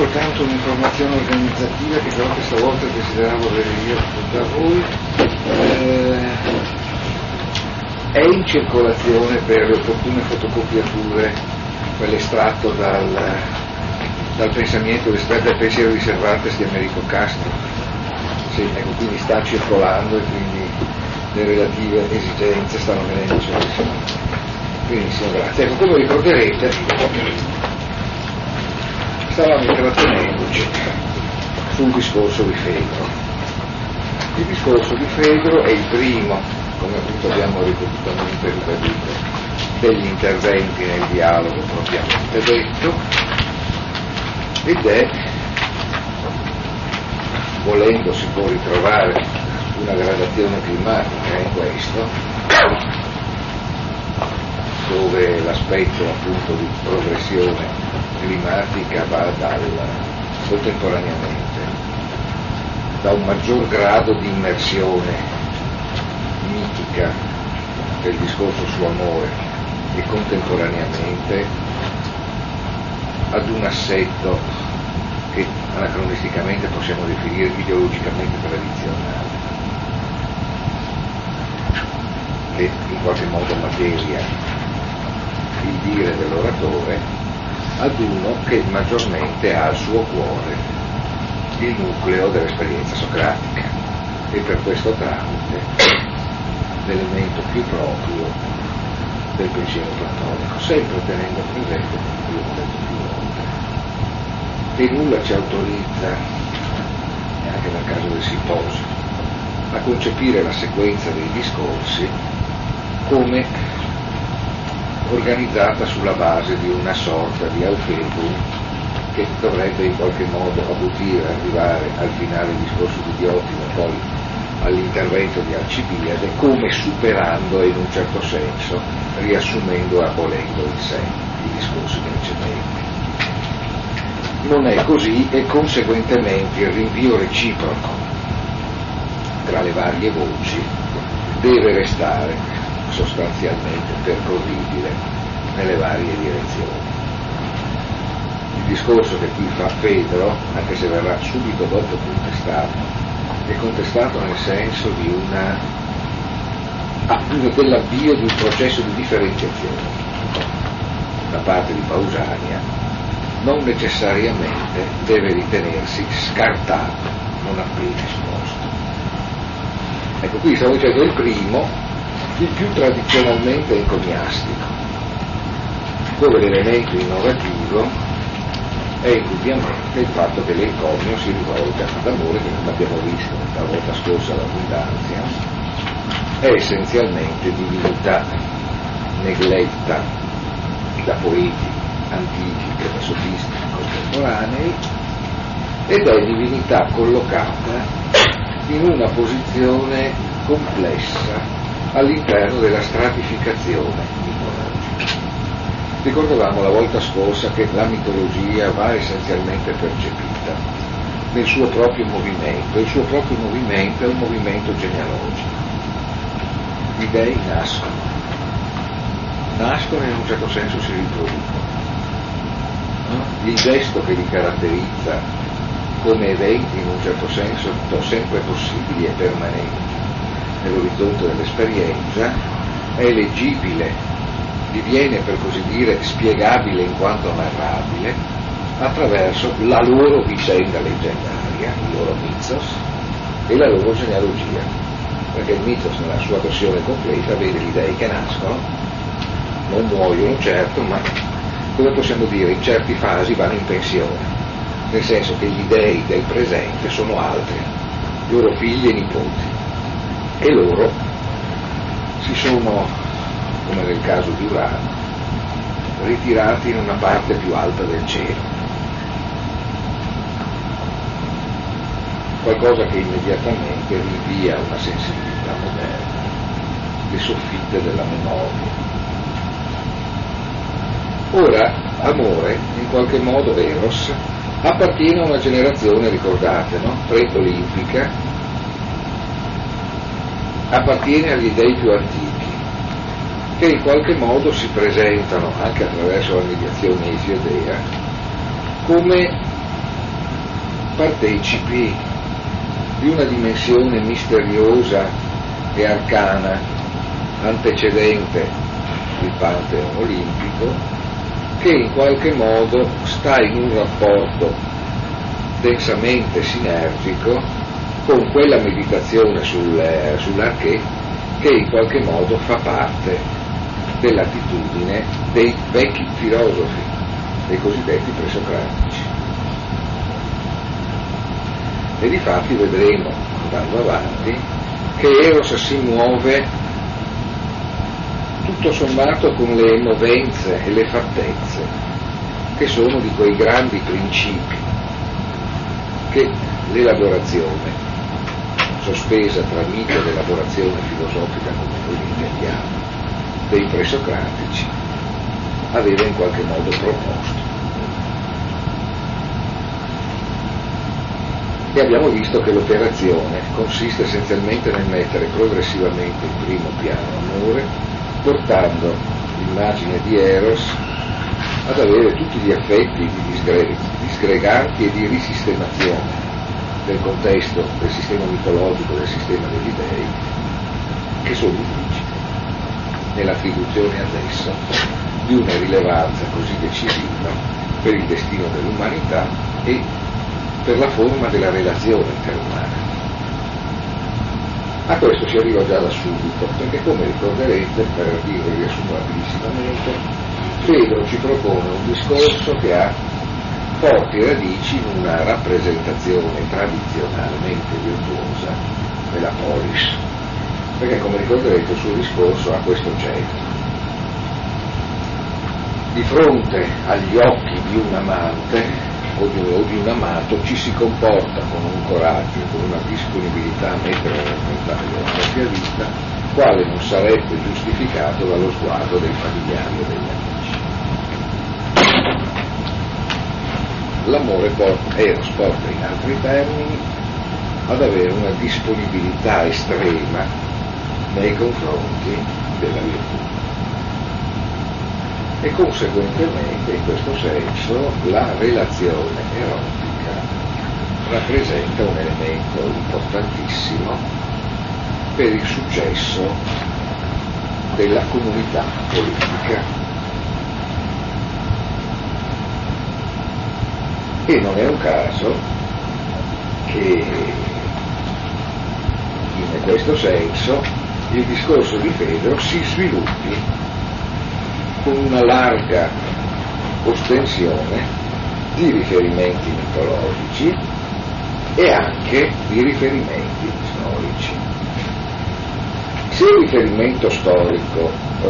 soltanto un'informazione organizzativa che però questa volta desideravo avere io da voi. Eh, è in circolazione per le opportune fotocopiature quell'estratto dal, dal pensamento, l'estratto del pensiero di Cervantes di Americo Castro. Sì, ecco, quindi sta circolando e quindi le relative esigenze stanno venendo. Benissimo, grazie. Ecco, come ricorderete, stavamo intrattenendoci sul discorso di Fedro. Il discorso di Fedro è il primo, come appunto abbiamo ripetutamente ribadito, degli interventi nel dialogo propriamente detto ed è, volendo si può ritrovare una gradazione climatica in questo, dove l'aspetto appunto di progressione climatica va dal, contemporaneamente da un maggior grado di immersione mitica del discorso su amore e contemporaneamente ad un assetto che anacronisticamente possiamo definire ideologicamente tradizionale, in qualche modo materia il dire dell'oratore ad uno che maggiormente ha al suo cuore il nucleo dell'esperienza socratica. E per questo tramite l'elemento più proprio del pensiero platonico, sempre tenendo presente, come abbiamo detto più volte, che nulla ci autorizza, neanche nel caso del simposio, a concepire la sequenza dei discorsi come organizzata sulla base di una sorta di alfebum che dovrebbe in qualche modo abbutire, arrivare al finale discorso di Diotimo e poi all'intervento di Alcibiade, come superando in un certo senso riassumendo e abolendo in sé i discorsi precedenti. Non è così e conseguentemente il rinvio reciproco tra le varie voci deve restare sostanzialmente percorribile nelle varie direzioni. Il discorso che qui fa Pedro, anche se verrà subito dopo contestato, è contestato nel senso di una, ah, dell'avvio di un processo di differenziazione da parte di Pausania, non necessariamente deve ritenersi scartato non appena esposto. Ecco, qui stavo dicendo il primo il più tradizionalmente encomiastico, dove l'elemento innovativo è indubbiamente il fatto che l'encomio si rivolga ad amore, che come abbiamo visto la volta scorsa l'abbondanza, è essenzialmente divinità negletta da poeti antichi da sofisti contemporanei ed è divinità collocata in una posizione complessa all'interno della stratificazione mitologica. Ricordavamo la volta scorsa che la mitologia va essenzialmente percepita nel suo proprio movimento, il suo proprio movimento è un movimento genealogico. Gli dei nascono, nascono e in un certo senso si riproducono. Il gesto che li caratterizza come eventi in un certo senso sempre possibili e permanenti nell'orizzonte dell'esperienza, è leggibile, diviene per così dire spiegabile in quanto narrabile attraverso la loro vicenda leggendaria, il loro mythos e la loro genealogia, perché il mythos nella sua versione completa vede gli dei che nascono, non muoiono certo, ma come possiamo dire, in certi fasi vanno in pensione, nel senso che gli dei del presente sono altri, loro figli e nipoti e loro si sono, come nel caso di Urano, ritirati in una parte più alta del cielo. Qualcosa che immediatamente rinvia una sensibilità moderna, le soffitte della memoria. Ora, amore, in qualche modo Eros, appartiene a una generazione, ricordate, no? Preolimpica, appartiene agli dei più antichi, che in qualche modo si presentano, anche attraverso la mediazione isiodea, come partecipi di una dimensione misteriosa e arcana antecedente il Pantheon olimpico che in qualche modo sta in un rapporto densamente sinergico con quella meditazione sul, sull'arché che in qualche modo fa parte dell'attitudine dei vecchi filosofi, dei cosiddetti presocratici. E di fatti vedremo, andando avanti, che Eros si muove tutto sommato con le movenze e le fattezze, che sono di quei grandi principi che l'elaborazione, sospesa tra mito ed elaborazione filosofica come noi intendiamo, dei presocratici, aveva in qualche modo proposto. E abbiamo visto che l'operazione consiste essenzialmente nel mettere progressivamente in primo piano amore, portando l'immagine di Eros ad avere tutti gli affetti di disgreganti e di risistemazione del contesto del sistema mitologico, del sistema degli dei, che sono difficili nell'attribuzione adesso di una rilevanza così decisiva per il destino dell'umanità e per la forma della relazione interumana. A questo si arriva già da subito, perché come ricorderete, per dire riassumo rapidissimamente, Fedro ci propone un discorso che ha forti radici in una rappresentazione tradizionalmente virtuosa della polis, perché come ricorderete il suo discorso ha questo oggetto. Di fronte agli occhi di un amante o di, o di un amato ci si comporta con un coraggio, con una disponibilità a mettere nel repentaglio la propria vita, quale non sarebbe giustificato dallo sguardo dei familiari o degli amici. L'amore porta, Eros porta in altri termini ad avere una disponibilità estrema nei confronti della virtù e conseguentemente in questo senso la relazione erotica rappresenta un elemento importantissimo per il successo della comunità politica. E non è un caso che in questo senso il discorso di Fedro si sviluppi con una larga ostensione di riferimenti mitologici e anche di riferimenti storici. Se il riferimento storico eh,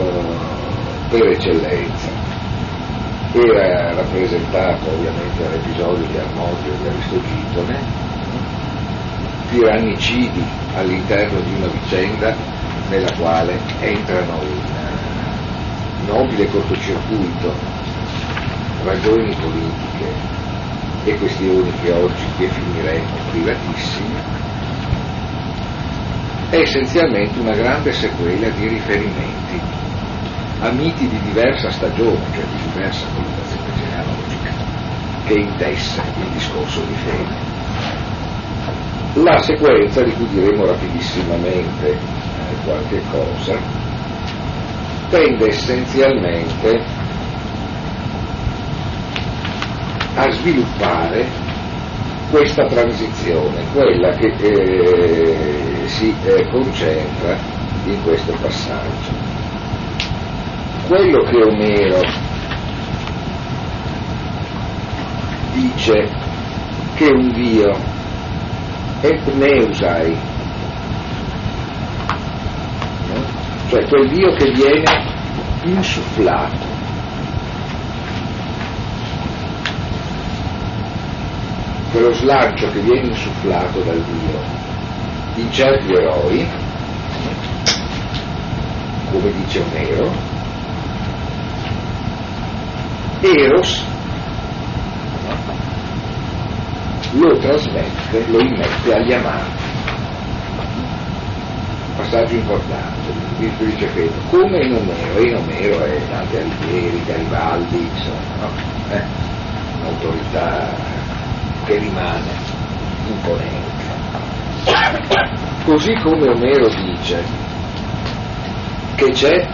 per eccellenza era rappresentato ovviamente dall'episodio di Armodio e di Aristogitone, tirannicidi all'interno di una vicenda nella quale entrano in nobile cortocircuito, ragioni politiche e questioni che oggi definiremo privatissime, è essenzialmente una grande sequela di riferimenti a miti di diversa stagione, cioè di diversa collocazione genealogica, che intesse il discorso di fede. La sequenza, di cui diremo rapidissimamente eh, qualche cosa, tende essenzialmente a sviluppare questa transizione, quella che eh, si eh, concentra in questo passaggio. Quello che Omero dice che un Dio è pneusai, cioè quel Dio che viene insufflato. Quello slancio che viene insufflato dal Dio in certi eroi, come dice Omero, Eros lo trasmette, lo immette agli amanti passaggio importante, il dice Fedro, come in Omero, e in Omero è Dante Alighieri, Garibaldi, insomma, no? eh? un'autorità che rimane imponente. Così come Omero dice che c'è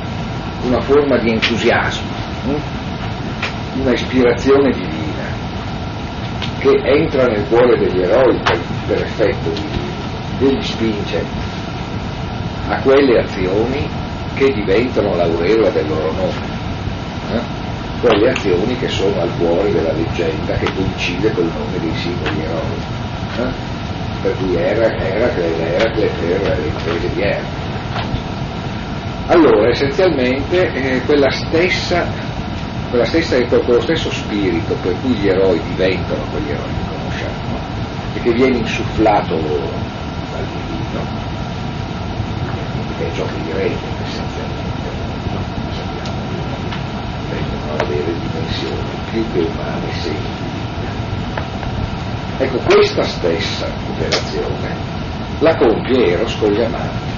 una forma di entusiasmo, hm? Una ispirazione divina che entra nel cuore degli eroi per, per effetto divino e li spinge a quelle azioni che diventano l'aureola del loro nome. Eh? quelle azioni che sono al cuore della leggenda che coincide col nome dei singoli eroi. Eh? Per cui era, Eracle, Eracle per le imprese di Eracle. Allora, essenzialmente, eh, quella stessa, quella stessa, quello stesso spirito per cui gli eroi diventano quegli eroi che conosciamo e che viene insufflato loro dal divino, che è ciò che li rende ad avere dimensioni più che umane semplici. Ecco, questa stessa operazione la compie Eros con gli amanti,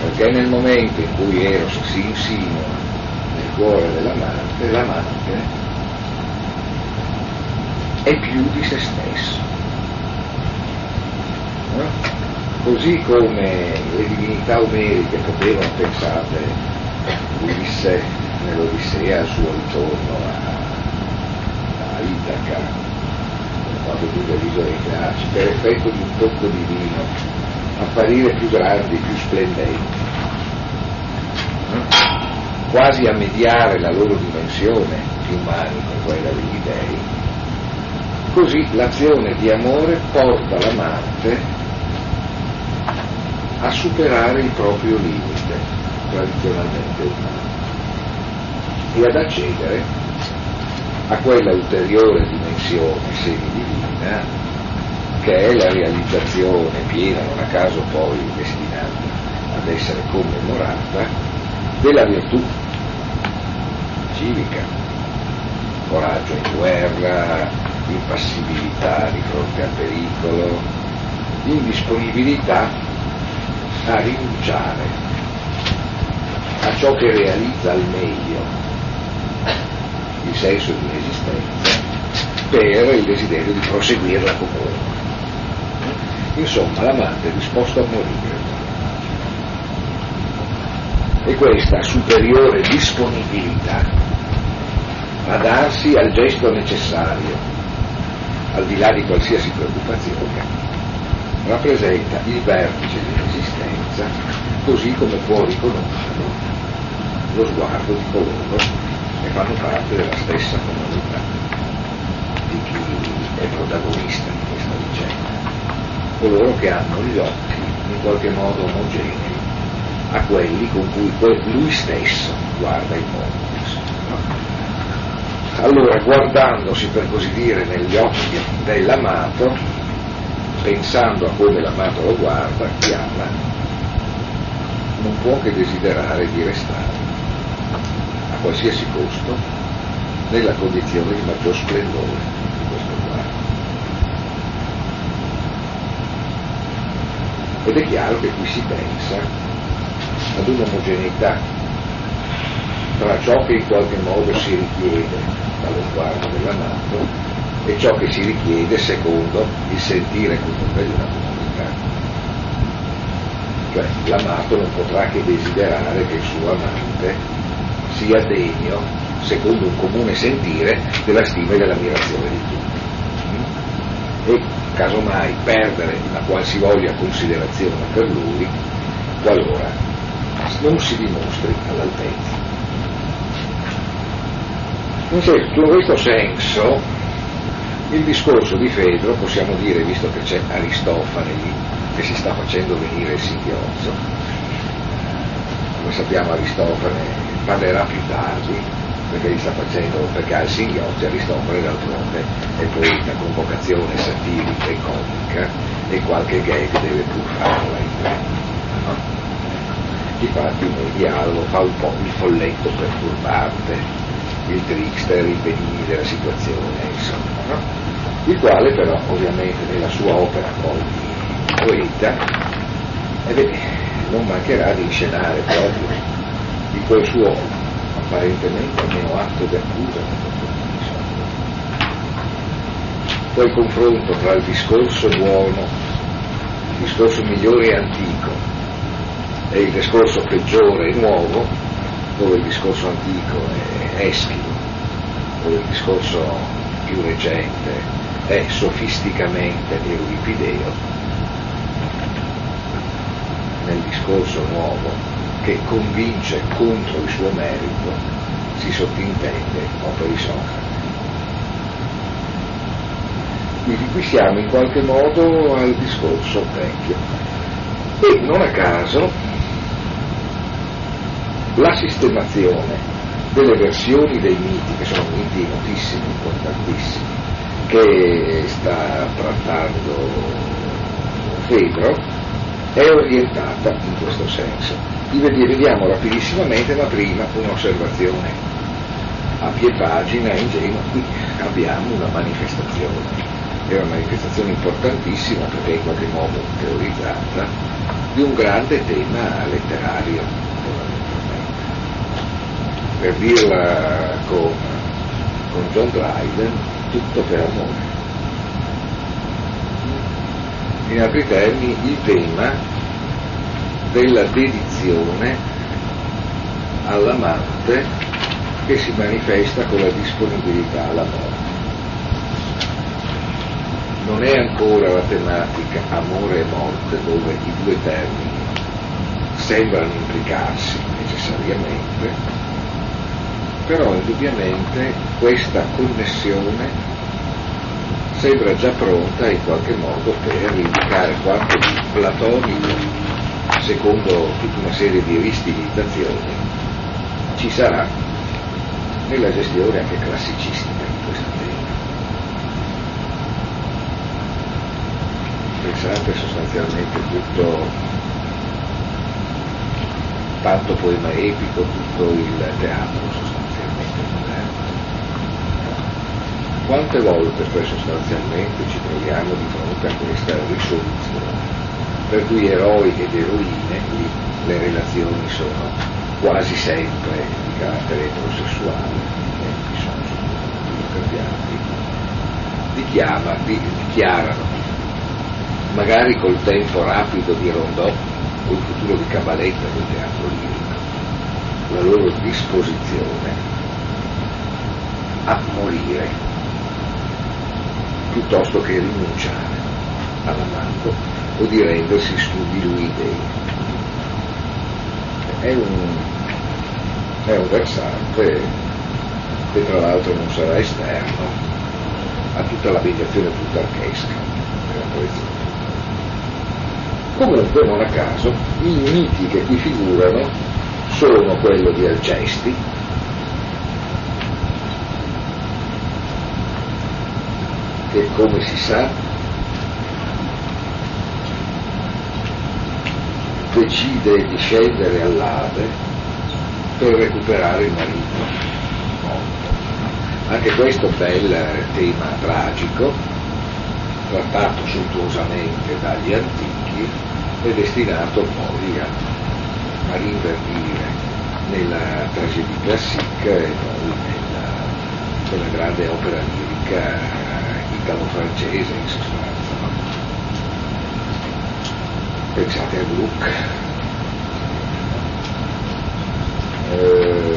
perché nel momento in cui Eros si insinua cuore dell'amante, l'amante è più di se stesso. No? Così come le divinità omeriche potevano, pensate, Ulisse nell'Odissea al suo ritorno a, a Itaca, quando giunge all'isola dei Craci, per effetto di un tocco divino, apparire più grandi, più splendenti, quasi a mediare la loro dimensione più umana con quella degli dei, così l'azione di amore porta l'amante a superare il proprio limite tradizionalmente umano e ad accedere a quella ulteriore dimensione semidivina che è la realizzazione piena, non a caso poi destinata ad essere commemorata, della virtù civica, coraggio in guerra, impassibilità di fronte al pericolo, indisponibilità a rinunciare a ciò che realizza al meglio il senso di un'esistenza per il desiderio di proseguirla comunque. Insomma, l'amante è disposto a morire. E questa superiore disponibilità a darsi al gesto necessario, al di là di qualsiasi preoccupazione, rappresenta il vertice dell'esistenza così come può riconoscerlo lo sguardo di coloro e fanno parte della stessa comunità di chi è protagonista di questa vicenda, coloro che hanno gli occhi in qualche modo omogenei a quelli con cui lui stesso guarda il mondo. Allora, guardandosi per così dire negli occhi dell'amato, pensando a come l'amato lo guarda, chiama, non può che desiderare di restare qualsiasi costo nella condizione di maggior splendore di questo quadro. Ed è chiaro che qui si pensa ad un'omogeneità tra ciò che in qualche modo si richiede dallo sguardo dell'amato e ciò che si richiede secondo il sentire comunque di una comunità. Cioè l'amato non potrà che desiderare che il suo amante sia degno, secondo un comune sentire, della stima e dell'ammirazione di tutti. E casomai perdere la qualsivoglia considerazione per lui qualora non si dimostri all'altezza. In questo senso il discorso di Fedro, possiamo dire, visto che c'è Aristofane lì, che si sta facendo venire il singhiozzo, come sappiamo Aristofane parlerà più tardi perché li sta facendo, perché ha il singhiozzo Aristofane d'altronde è poeta con vocazione satirica e comica e qualche gag deve pur farla in. No? Infatti nel dialogo fa un po' il folletto perturbante, il trickster, i benigni della situazione, insomma, no? il quale però ovviamente nella sua opera poi di poeta eh beh, non mancherà di inscenare proprio di quel suo apparentemente almeno atto di accusa quel confronto tra il discorso buono, il discorso migliore e antico, e il discorso peggiore e nuovo, dove il discorso antico è Eschilo, dove il discorso più recente è sofisticamente euripideo, nel discorso nuovo che convince contro il suo merito, si sottintende operi Socrate. Quindi qui siamo in qualche modo al discorso vecchio. E non a caso la sistemazione delle versioni dei miti, che sono miti notissimi, importantissimi, che sta trattando Fedro, è orientata in questo senso. Vediamo rapidissimamente, ma prima un'osservazione. A pie pagina ingenua, qui abbiamo una manifestazione, è una manifestazione importantissima perché è in qualche modo teorizzata di un grande tema letterario, per dirla con, con John Dryden, tutto per amore. In altri termini, il tema della dedizione all'amante che si manifesta con la disponibilità alla morte. Non è ancora la tematica amore e morte dove i due termini sembrano implicarsi necessariamente, però indubbiamente questa connessione sembra già pronta in qualche modo per indicare quanto di platonico, secondo tutta una serie di ristilizzazioni, ci sarà nella gestione anche classicistica di questo tema. Pensate sostanzialmente tutto, tanto poema epico, tutto il teatro sostanzialmente Quante volte poi sostanzialmente ci troviamo di fronte a questa risoluzione, per cui eroi ed eroine, lì le relazioni sono quasi sempre di carattere eterosessuale, eh, sono soprattutto dichiama, di, dichiarano, magari col tempo rapido di Rondò o il futuro di Cabaletta del teatro lirico, la loro disposizione a morire piuttosto che rinunciare all'amando o di rendersi dei. È un, è un versante che tra l'altro non sarà esterno a tutta la mediazione plutarchesca. Comunque, non a caso, i miti che qui figurano sono quello di Alcesti, che come si sa decide di scendere all'Ade per recuperare il marito. Anche questo bel tema tragico, trattato sontuosamente dagli antichi, è destinato poi a, a rinverdire nella tragedia classica e poi nella, nella grande opera lirica italo-francese in sostanza. No? Pensate a Gluck, Eh,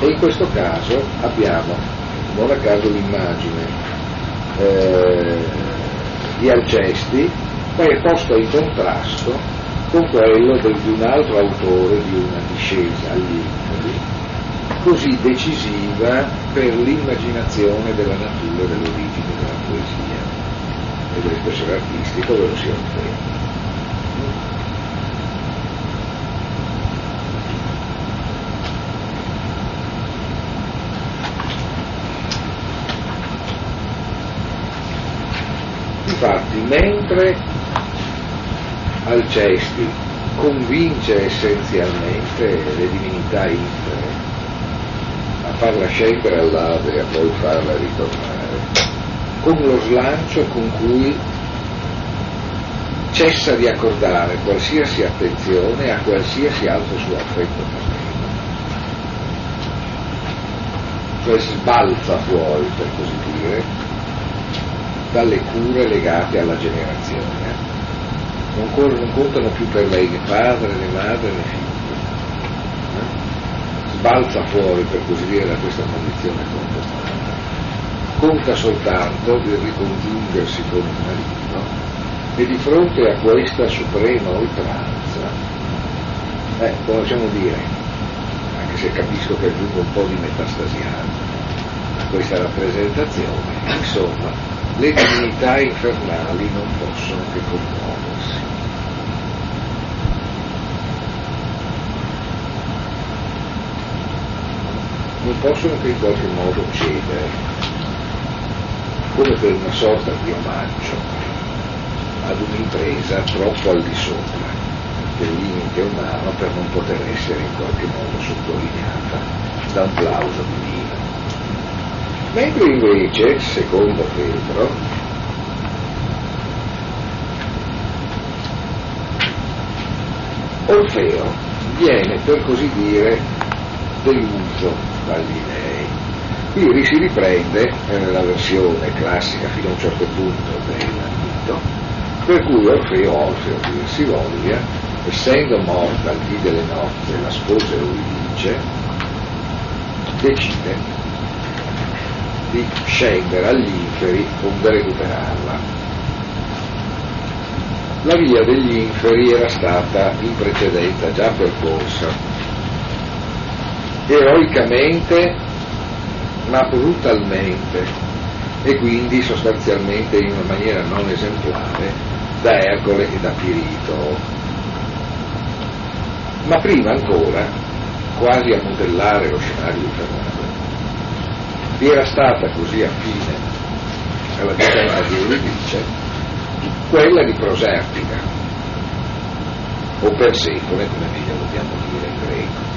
e in questo caso abbiamo, non a caso, l'immagine eh, di Alcesti, poi è posta in contrasto con quello di un altro autore di una discesa agli inferi, così decisiva per l'immaginazione della natura dell'origine della poesia e dell'espressione artistica, ovvero sia un tempo. Infatti, mentre Alcesti convince essenzialmente le divinità infere a farla scendere all'Ade e a poi farla ritornare, con lo slancio con cui cessa di accordare qualsiasi attenzione a qualsiasi altro suo affetto terreno. Cioè sbalza fuori, per così dire, dalle cure legate alla generazione. Non contano più per lei né padre né madre né figlio. Sbalza fuori, per così dire, da questa condizione contemporanea. Conta soltanto di ricongiungersi con il marito e di fronte a questa suprema oltranza, eh, possiamo dire, anche se capisco che aggiungo un po' di metastasiano a questa rappresentazione, insomma, le divinità infernali non possono che commuoversi. Non possono che in qualche modo cedere, come per una sorta di omaggio ad un'impresa troppo al di sopra del limite umano per non poter essere in qualche modo sottolineata da un plauso divino. Mentre invece, secondo Pedro, Orfeo viene per così dire deluso dagli dei. Qui si riprende nella versione classica fino a un certo punto del mito per cui Orfeo, Orfeo di si voglia, essendo morta al dì delle nozze la sposa Euridice, decide di scendere agli inferi onde recuperarla. La via degli inferi era stata in precedenza già percorsa, eroicamente ma brutalmente e quindi sostanzialmente in una maniera non esemplare da Ercole e da Pirito. Ma prima ancora, quasi a modellare lo scenario infernale, vi era stata così affine alla vicenda di Euridice quella di Proserpina, o Persefone, come meglio dobbiamo dire in greco,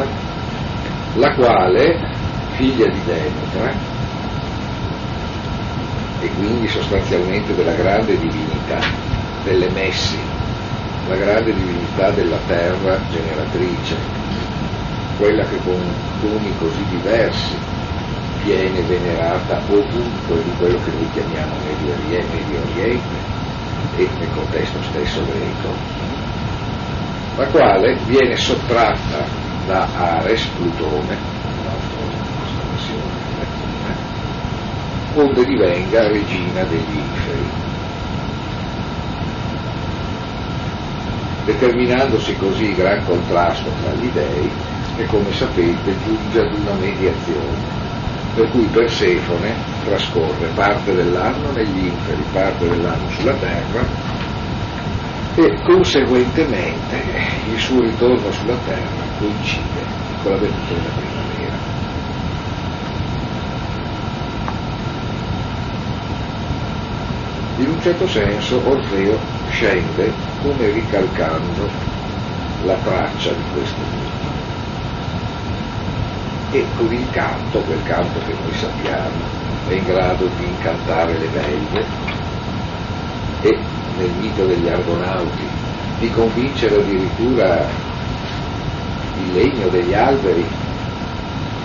eh? la quale, figlia di Demetra, e quindi sostanzialmente della grande divinità delle messi, la grande divinità della terra generatrice, quella che con doni così diversi viene venerata ovunque di quello che noi chiamiamo Medio Oriente, Medio Oriente e nel contesto stesso greco, la quale viene sottratta da Ares, Plutone, onde divenga regina degli inferi, determinandosi così il gran contrasto tra gli dei che come sapete giunge ad una mediazione, per cui Persefone trascorre parte dell'anno negli inferi, parte dell'anno sulla terra e conseguentemente il suo ritorno sulla terra coincide con la venuta della primavera. In un certo senso Orfeo scende come ricalcando la traccia di questo mito e con il canto, quel canto che noi sappiamo, è in grado di incantare le belve e nel mito degli argonauti di convincere addirittura il legno degli alberi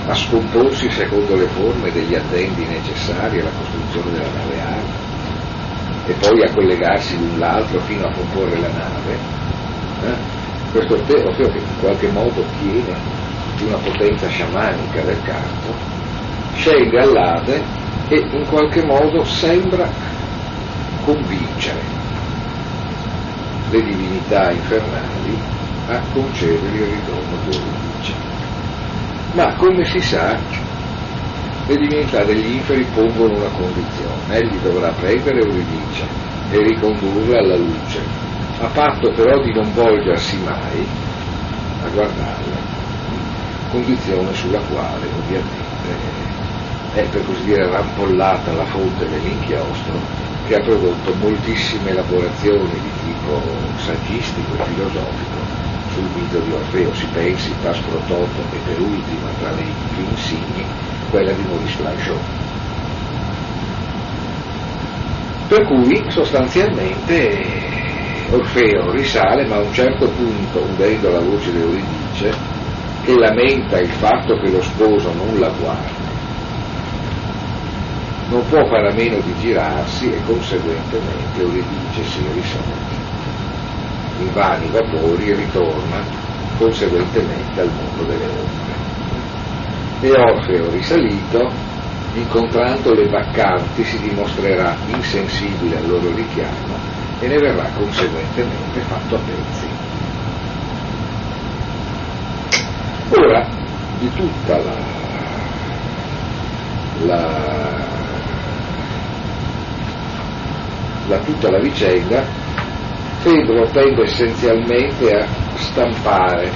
a scomporsi secondo le forme degli addendi necessari alla costruzione della nave arma e poi a collegarsi l'un l'altro fino a comporre la nave, eh? questo Orfeo che in qualche modo tiene di una potenza sciamanica del canto, scende all'Ade e in qualche modo sembra convincere le divinità infernali a concedere il ritorno di Euridice. Ma come si sa, le divinità degli inferi pongono una condizione, egli dovrà prendere Euridice e ricondurla alla luce, a patto però di non volgersi mai a guardarla, condizione sulla quale ovviamente è per così dire rampollata la fonte dell'inchiostro che ha prodotto moltissime elaborazioni di tipo saggistico e filosofico sul mito di Orfeo, si pensi pas pro toto e per ultima tra le più insigni quella di Maurice Blanchot. Per cui sostanzialmente Orfeo risale, ma a un certo punto, udendo la voce di Euridice, che lamenta il fatto che lo sposo non la guarda, non può fare a meno di girarsi e conseguentemente Euridice si risorge. In vani vapori ritorna conseguentemente al mondo delle ombre. E Orfeo risalito, incontrando le baccanti, si dimostrerà insensibile al loro richiamo e ne verrà conseguentemente fatto a pezzi. Ora, di tutta la, la, la, tutta la vicenda, Fedro tende essenzialmente a stampare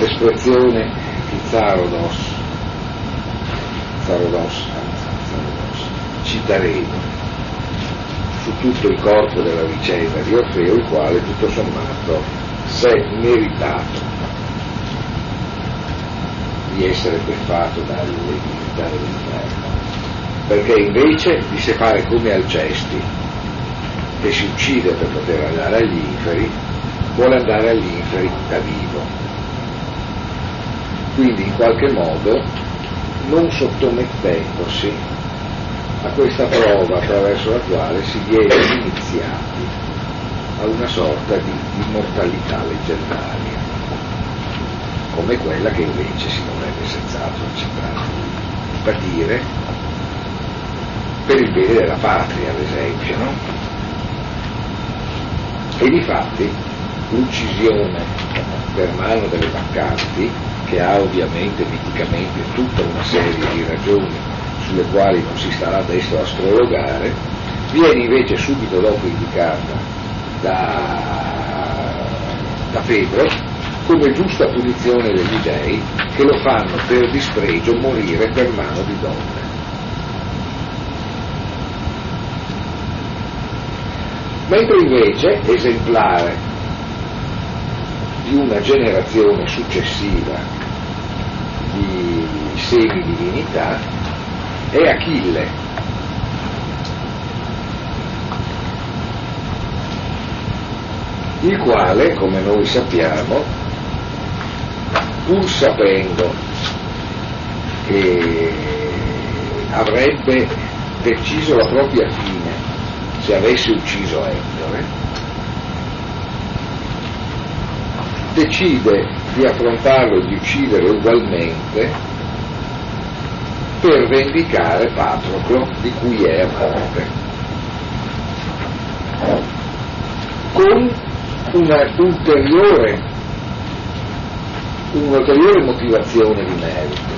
l'espressione di Zarodos, citaremo, su tutto il corpo della vicenda di Orfeo, il quale tutto sommato si è meritato di essere beffato dalle divinità dell'inferno, perché invece di se fare come Alcesti, che si uccide per poter andare agli inferi, vuole andare agli inferi da vivo. Quindi in qualche modo non sottomettendosi a questa prova attraverso la quale si viene iniziati a una sorta di immortalità leggendaria come quella che invece si dovrebbe senz'altro accettare patire per il bene della patria, ad esempio, no? E difatti l'uccisione per mano delle baccanti, che ha ovviamente miticamente tutta una serie di ragioni sulle quali non si starà adesso a strologare, viene invece subito dopo indicata da, da Fedro come giusta punizione degli dei che lo fanno per dispregio morire per mano di donne. Mentre invece, esemplare di una generazione successiva di semi-divinità, è Achille, il quale, come noi sappiamo, pur sapendo che avrebbe deciso la propria fine se avesse ucciso Ettore, decide di affrontarlo e di uccidere ugualmente per vendicare Patroclo di cui è amante. Con una ulteriore un'ulteriore motivazione di merito,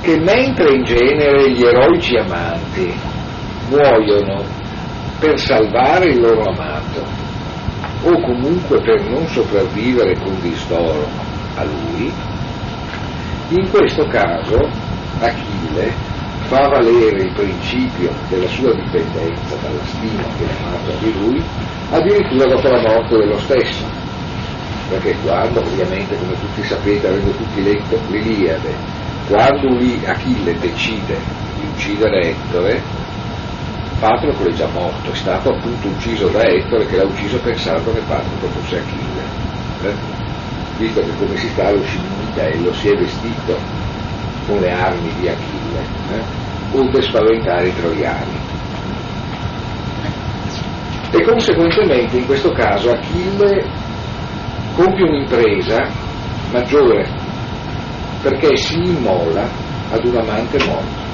che mentre in genere gli eroici amanti muoiono per salvare il loro amato o comunque per non sopravvivere con distoro a lui, in questo caso Achille fa valere il principio della sua dipendenza dalla stima che ha fatto di lui addirittura dopo la morte dello stesso. Perché quando, ovviamente, come tutti sapete, avendo tutti letto l'Iliade, quando Achille decide di uccidere Ettore, Patroclo è già morto, è stato appunto ucciso da Ettore che l'ha ucciso pensando che Patroclo fosse Achille. Eh? Visto che come si sta allo Scimitello si è vestito con le armi di Achille, eh? onde spaventare i troiani. E conseguentemente in questo caso Achille compie un'impresa maggiore perché si immola ad un amante morto.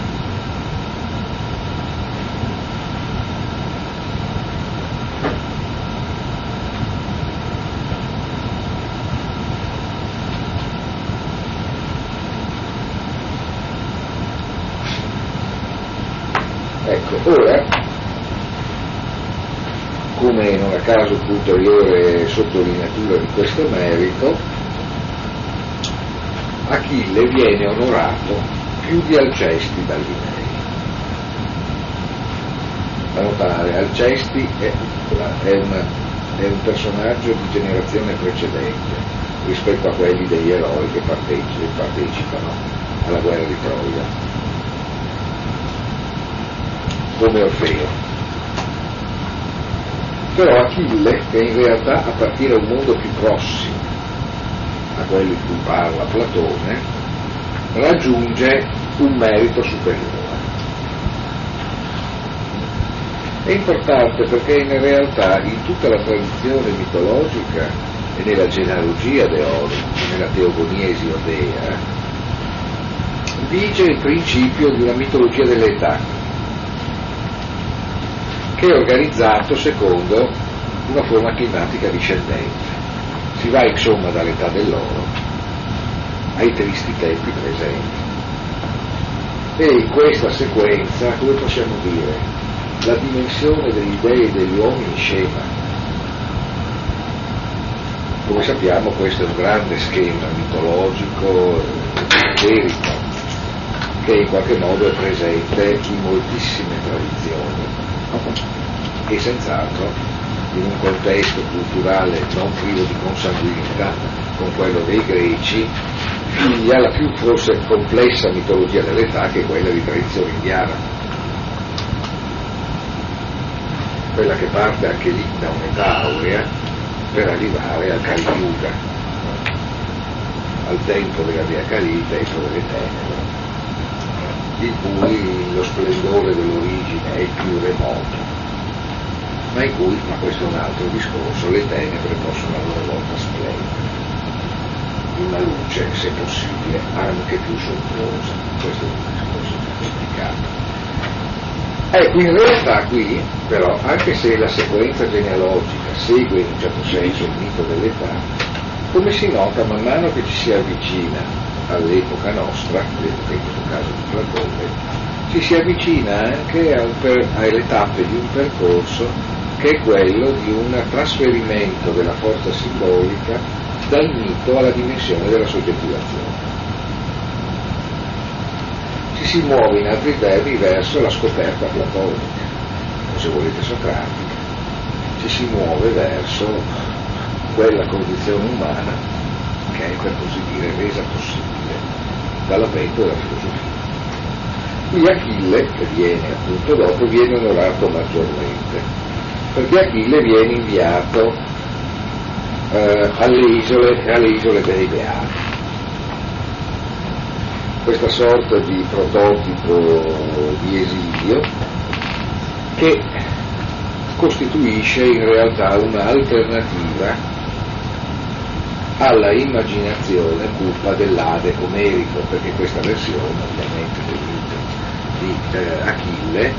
Ecco, ora come non a caso ulteriore sottolineatura di questo merito, Achille viene onorato più di Alcesti dagli Dei. Da notare, Alcesti è, è, una, è un personaggio di generazione precedente rispetto a quelli degli eroi che partecipano alla guerra di Troia, come Orfeo però Achille, che in realtà appartiene a un mondo più prossimo a quello di cui parla Platone, raggiunge un merito superiore. È importante perché in realtà in tutta la tradizione mitologica e nella genealogia deorum, nella teogonia esiodea, vige il principio di una mitologia dell'età, che è organizzato secondo una forma climatica discendente. Si va insomma dall'età dell'oro ai tristi tempi presenti. E in questa sequenza, come possiamo dire, la dimensione degli dei e degli uomini scema. Come sappiamo questo è un grande schema mitologico, esoterico, che in qualche modo è presente in moltissime tradizioni e senz'altro in un contesto culturale non privo di consanguinità con quello dei greci, figlia la più forse complessa mitologia dell'età che è quella di tradizione indiana. Quella che parte anche lì da un'età aurea per arrivare al Kali Yuga, al tempo della Via il tempo delle tenebre, di cui lo splendore dell'origine è il più remoto, ma in cui, ma questo è un altro discorso, le tenebre possono a loro volta splendere una luce, se possibile, anche più sontuosa. Questo è un discorso complicato. Ecco, in realtà qui, però, anche se la sequenza genealogica segue in un certo senso il mito dell'età, come si nota man mano che ci si avvicina all'epoca nostra, l'epoca in questo caso di Platone, ci si avvicina anche per, alle tappe di un percorso che è quello di un trasferimento della forza simbolica dal mito alla dimensione della soggettivazione. Ci si muove in altri termini verso la scoperta platonica, o se volete socratica, ci si muove verso quella condizione umana che è per così dire resa possibile dall'avvento della filosofia. Qui Achille, che viene appunto dopo, viene onorato maggiormente, perché Achille viene inviato eh, alle, isole, alle isole dei Beati. Questa sorta di prototipo di esilio che costituisce in realtà un'alternativa alla immaginazione cupa dell'Ade omerico, perché questa versione ovviamente di eh, Achille,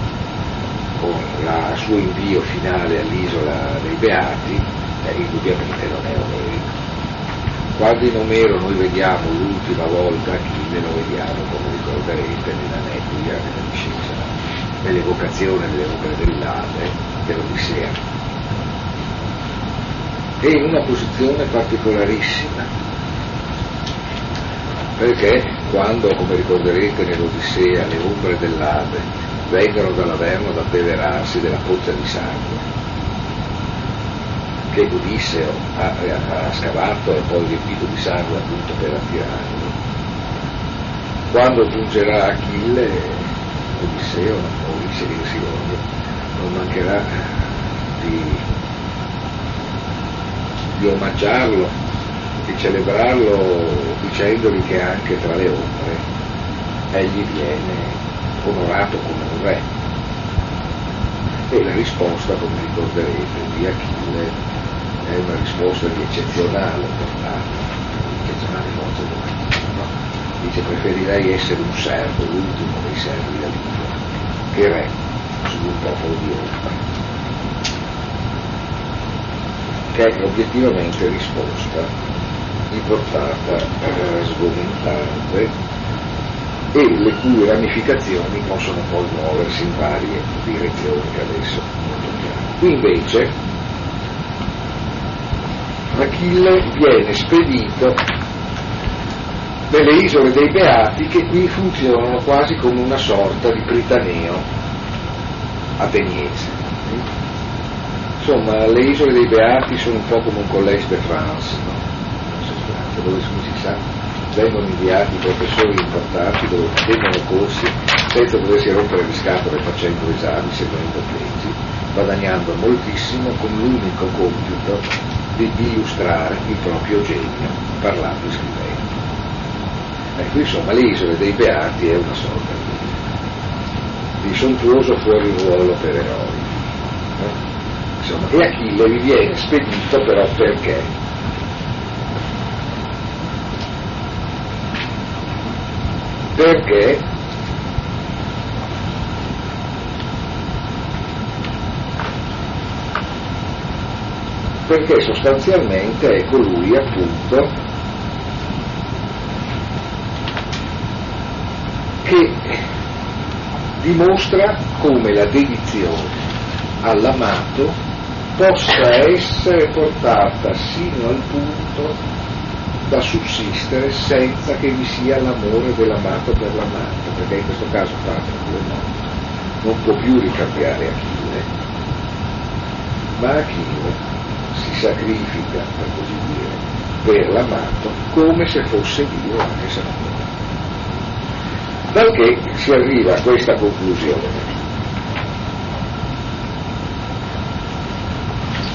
con il suo invio finale all'isola dei Beati, eh, indubbiamente non è omerico. Quando in Omero noi vediamo l'ultima volta Achille, lo vediamo, come ricorderete, nella nebbia della discesa, nell'evocazione delle opere dell'Ade dell'Odissea. E in una posizione particolarissima, perché quando, come ricorderete nell'Odissea, le ombre dell'Ade vengono dall'Averno ad abbeverarsi della pozza di sangue, che Odisseo ha, ha, scavato e poi riempito di sangue appunto per attirarlo. Quando giungerà Achille, Odisseo, o che si voglia, non mancherà di, di omaggiarlo, di celebrarlo dicendogli che anche tra le ombre egli viene onorato come un re. E la risposta, come ricorderete, di Achille è una risposta di eccezionale portata, eccezionale forza domattina, no? Dice preferirei essere un servo, l'ultimo dei servi da Dio, che re su un popolo di ombra. Che è obiettivamente risposta di portata eh, sgomentante e le cui ramificazioni possono poi muoversi in varie direzioni che adesso non tocchiamo. Invece Achille viene spedito nelle isole dei Beati che qui funzionano quasi come una sorta di Pritaneo ateniese. Insomma, le isole dei Beati sono un po' come un collège de France, no? dove si sa vengono inviati professori importanti dove tengono corsi senza doversi rompere le scatole facendo esami, seguendo tesi, guadagnando moltissimo con l'unico compito di, di illustrare il proprio genio parlando e scrivendo. Ecco, insomma, le isole dei Beati è una sorta di, di sontuoso fuori ruolo per eroi. Insomma, e Achille vi viene spedito però perché? Perché perché sostanzialmente è colui appunto che dimostra come la dedizione all'amato possa essere portata sino al punto da sussistere senza che vi sia l'amore dell'amato per l'amato, perché in questo caso Patroclo no, non può più ricambiare Achille, ma Achille si sacrifica, per così dire, per l'amato come se fosse Dio anche se non è. Dal che si arriva a questa conclusione.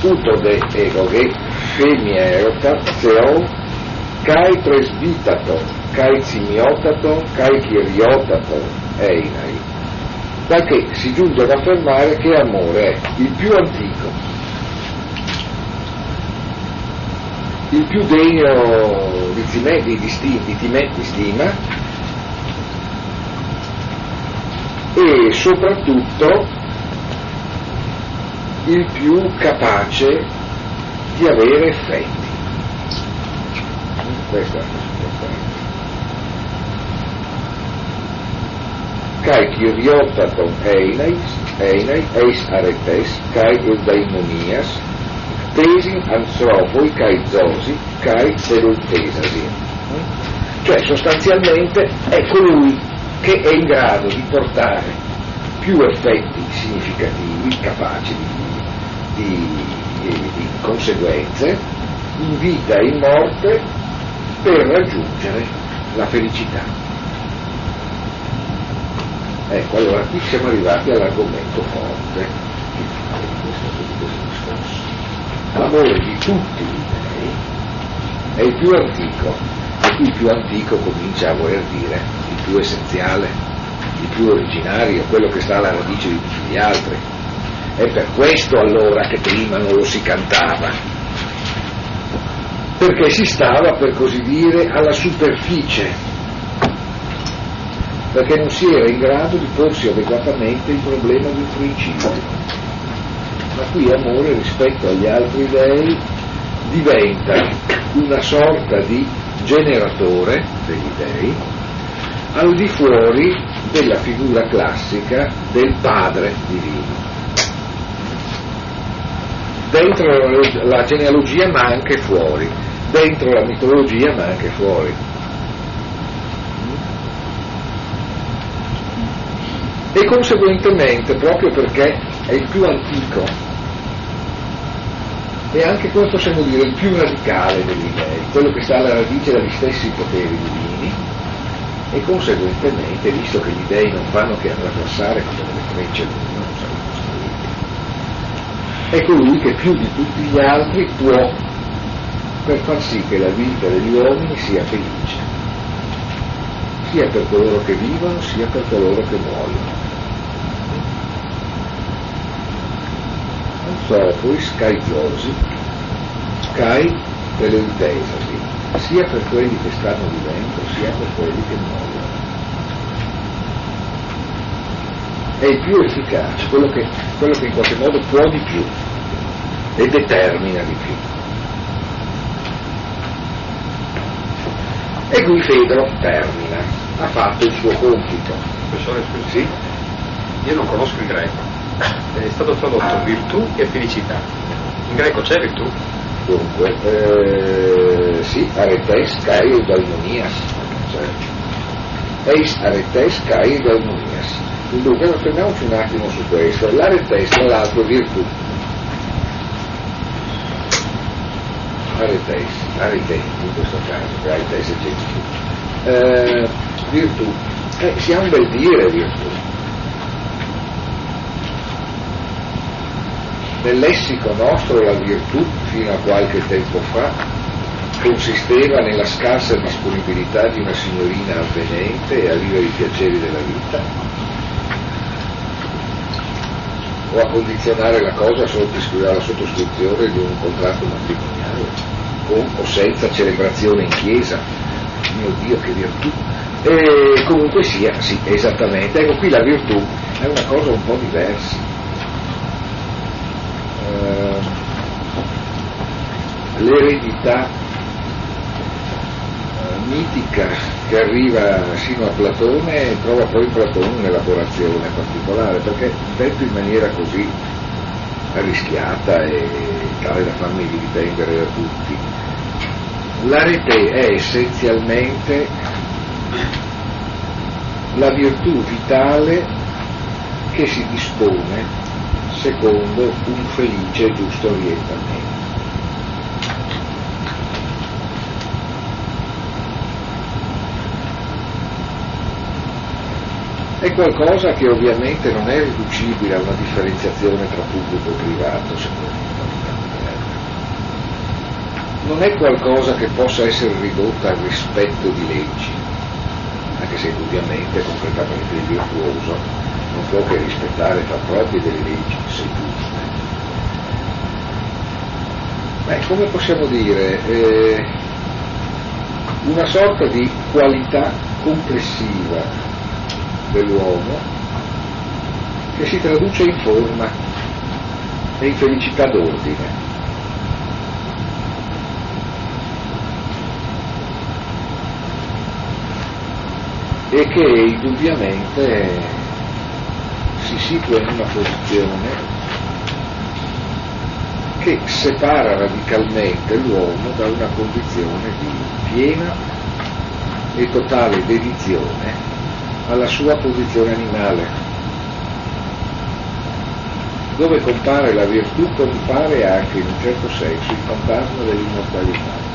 Tutto de egoge femierota theo kai presbitato kai simiotato kai kiriotato einai. Da che si giunge ad affermare che amore è il più antico il più degno di, time, di, di, di, di stima e soprattutto il più capace di avere effetti. Questa è la cosa importante. Kai kiriotaton eineis, einei, eis aretes, kai eudaimonias, tesin anthropoi kai zosi kai serultesasi. Cioè sostanzialmente è colui che è in grado di portare più effetti significativi, capaci di, di, di, di conseguenze, in vita e in morte, per raggiungere la felicità. Ecco, allora qui siamo arrivati all'argomento forte di questo discorso l'amore di tutti gli dei è il più antico, e qui il più antico comincia a voler dire il più essenziale, il più originario, quello che sta alla radice di tutti gli altri. È per questo allora che prima non lo si cantava, perché si stava, per così dire, alla superficie, perché non si era in grado di porsi adeguatamente il problema un principio. Ma qui amore rispetto agli altri dei diventa una sorta di generatore degli dei al di fuori della figura classica del padre divino. Dentro la genealogia ma anche fuori, dentro la mitologia ma anche fuori. E conseguentemente, proprio perché è il più antico e anche questo possiamo dire il più radicale degli dei, quello che sta alla radice dagli stessi poteri divini e conseguentemente, visto che gli dei non fanno che attraversare come delle frecce non costruiti, è colui che più di tutti gli altri può per far sì che la vita degli uomini sia felice, sia per coloro che vivono sia per coloro che muoiono. Sophus Kai Zosi, Kai Teleutesasi, sia per quelli che stanno vivendo sia per quelli che muoiono. È il più efficace, quello che, quello che in qualche modo può di più e determina di più. E qui Fedro termina, ha fatto il suo compito. Professore, scusi, sì? io non conosco il greco è stato tradotto virtù e felicità. In greco c'è virtù? Dunque, eh, sì, aretes kai eudalmonias, cioè, eis aretes kai eudalmonias. Dunque, fermiamoci un attimo su questo. L'aretes, tra l'altro, virtù. Aretes, arete in questo caso, aretes e geniti. Eh, virtù. Eh, ha un bel dire virtù Nel lessico nostro la virtù, fino a qualche tempo fa, consisteva nella scarsa disponibilità di una signorina avvenente a vivere i piaceri della vita, o a condizionare la cosa sotto la sottoscrizione di un contratto matrimoniale, con o senza celebrazione in chiesa. Mio Dio, che virtù! E comunque sia, sì, esattamente. Ecco, qui la virtù è una cosa un po' diversa. Eh, l'eredità mitica che arriva sino a Platone trova poi in Platone un'elaborazione particolare, perché detto in maniera così arrischiata e tale da farmi dipendere da tutti, l'arete è essenzialmente la virtù vitale che si dispone secondo un felice e giusto orientamento. È qualcosa che ovviamente non è riducibile a una differenziazione tra pubblico e privato, secondo me. Non è qualcosa che possa essere ridotta al rispetto di leggi, anche se indubbiamente concretamente il virtuoso non può che rispettare tra proprie delle leggi se giuste. Beh, come possiamo dire, eh, una sorta di qualità complessiva dell'uomo che si traduce in forma e in felicità d'ordine. e che indubbiamente si situa in una posizione che separa radicalmente l'uomo da una condizione di piena e totale dedizione alla sua posizione animale. Dove compare la virtù compare anche in un certo senso il fantasma dell'immortalità.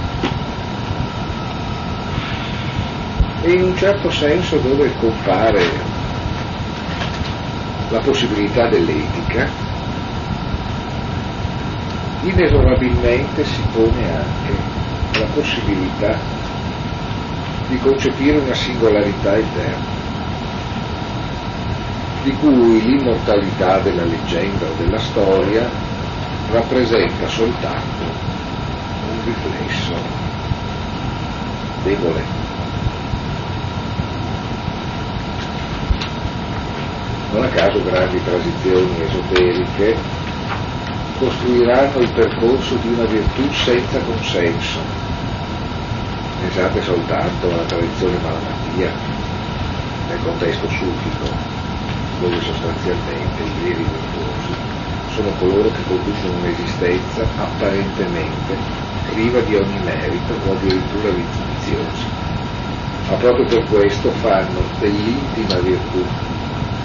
E in un certo senso dove compare la possibilità dell'etica, inesorabilmente si pone anche la possibilità di concepire una singolarità interna di cui l'immortalità della leggenda o della storia rappresenta soltanto un riflesso debole. Non a caso grandi transizioni esoteriche costruiranno il percorso di una virtù senza consenso. Pensate soltanto alla tradizione malamatia nel contesto sufico, dove sostanzialmente i veri virtuosi sono coloro che conducono un'esistenza apparentemente priva di ogni merito o addirittura viziosi, ma proprio per questo fanno dell'intima virtù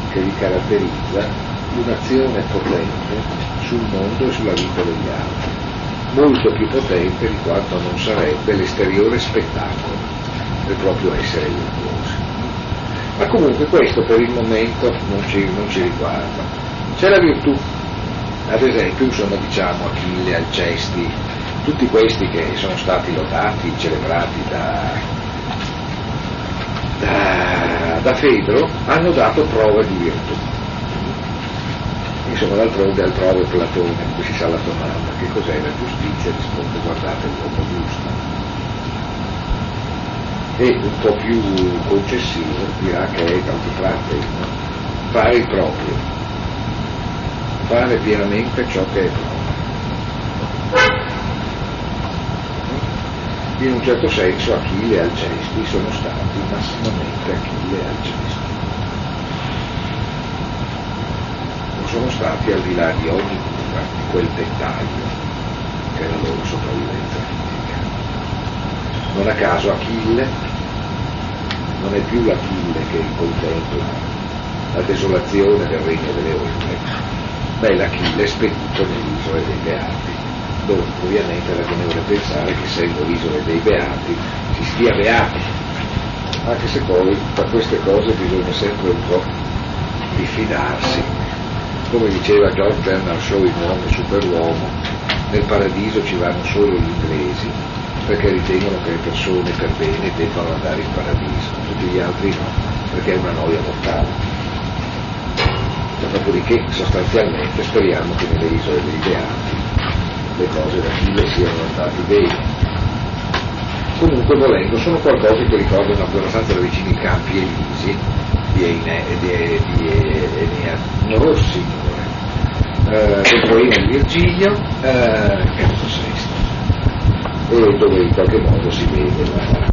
che li caratterizza un'azione potente sul mondo e sulla vita degli altri, molto più potente di quanto non sarebbe l'esteriore spettacolo del proprio essere virtuosi. Ma comunque questo per il momento non ci, non ci riguarda. C'è la virtù, ad esempio, insomma, diciamo Achille, Alcesti, tutti questi che sono stati lodati, celebrati da, da, da Fedro, hanno dato prove di virtù. Insomma, d'altronde al prove Platone, qui si sa la domanda, che cos'è la giustizia? Risponde, guardate l'uomo giusto e un po' più concessivo dirà che è d'altro fare il proprio, fare pienamente ciò che è proprio. In un certo senso Achille e Alcesti sono stati massimamente Achille e Alcesti. Non sono stati al di là di ogni cura di quel dettaglio che è la loro sopravvivenza. Non a caso Achille non è più l'Achille che contempla la desolazione del regno delle ombre, ma è l'Achille spedito nell'isola dei Beati, dove ovviamente ragionevole pensare che essendo l'isola dei Beati si stia beati, anche se poi da queste cose bisogna sempre un po' diffidarsi. Come diceva George Bernard Shaw in Uomo Superuomo, nel paradiso ci vanno solo gli inglesi, perché ritengono che le persone per bene debbano andare in paradiso, tutti gli altri no, perché è una noia mortale. dopodiché sostanzialmente speriamo che nelle isole dei Beati le cose da Chile siano andate bene. Comunque volendo sono qualcosa che ricordano abbastanza da vicino i campi elisi di Enea, di, di, di Rossi, eh, poema di Virgilio, eh, Canto Sesto, e dove in qualche modo si vede la,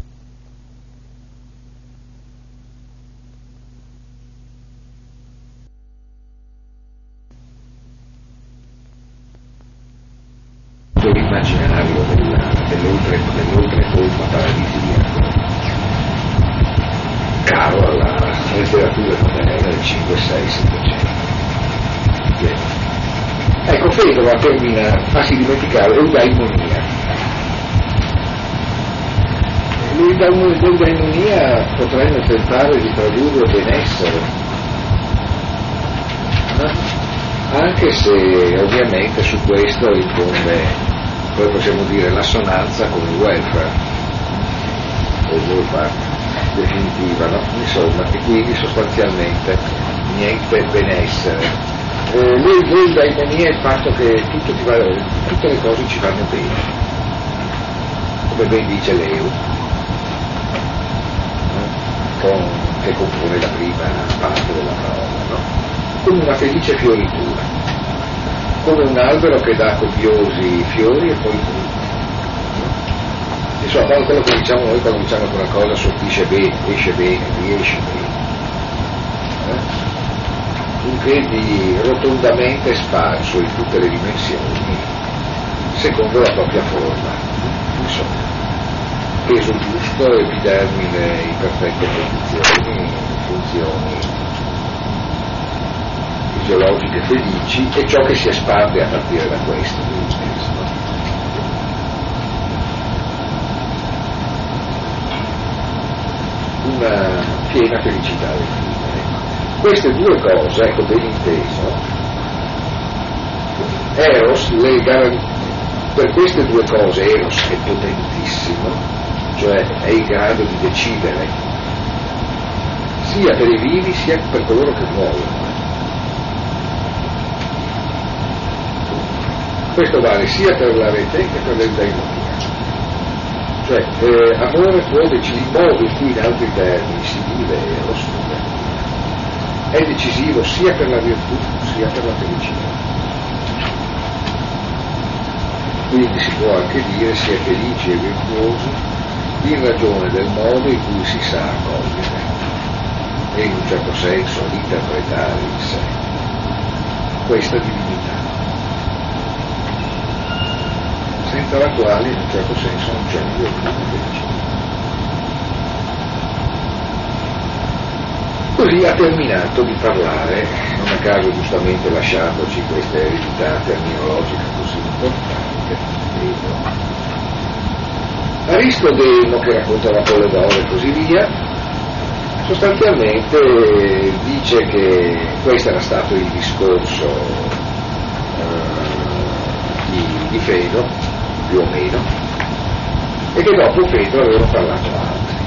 tentare di tradurre benessere, anche se ovviamente su questo incombe, poi possiamo dire, l'assonanza con il welfare, o il welfare definitiva, no? insomma, e quindi sostanzialmente niente benessere. Eh, lui, lui da ironia il fatto che va, tutte le cose ci vanno bene, come ben dice Leo? Con, che compone la prima parte della parola, no? come una felice fioritura, come un albero che dà copiosi fiori e poi frutti insomma quando quello che diciamo noi quando diciamo che una cosa sortisce bene, esce bene, riesce bene. Eh? Un che di rotondamente sparso in tutte le dimensioni, secondo la propria forma. Insomma, peso giusto, epidermine in perfette condizioni, funzioni fisiologiche felici e ciò che si espande a partire da questo. una piena felicità del fine. Queste due cose, ecco ben inteso, Eros le per queste due cose Eros è potentissimo, cioè è in grado di decidere sia per i vivi sia per coloro che muoiono. Questo vale sia per la rete che per l'endaimonia. Cioè, eh, amore può decidere il modo in in altri termini si vive e lo studia. È decisivo sia per la virtù sia per la felicità. Quindi si può anche dire si è felici e virtuosi in ragione del modo in cui si sa accogliere e in un certo senso interpretare in sé questa divinità. senza la quale in un certo senso non c'è più felicità. Così ha terminato di parlare, non a caso giustamente lasciandoci questa eredità terminologica così importante, Aristodemo che racconta la Poledore e così via, sostanzialmente dice che questo era stato il discorso eh, di, di Fedo, più o meno, e che dopo Pedro avevano parlato altri.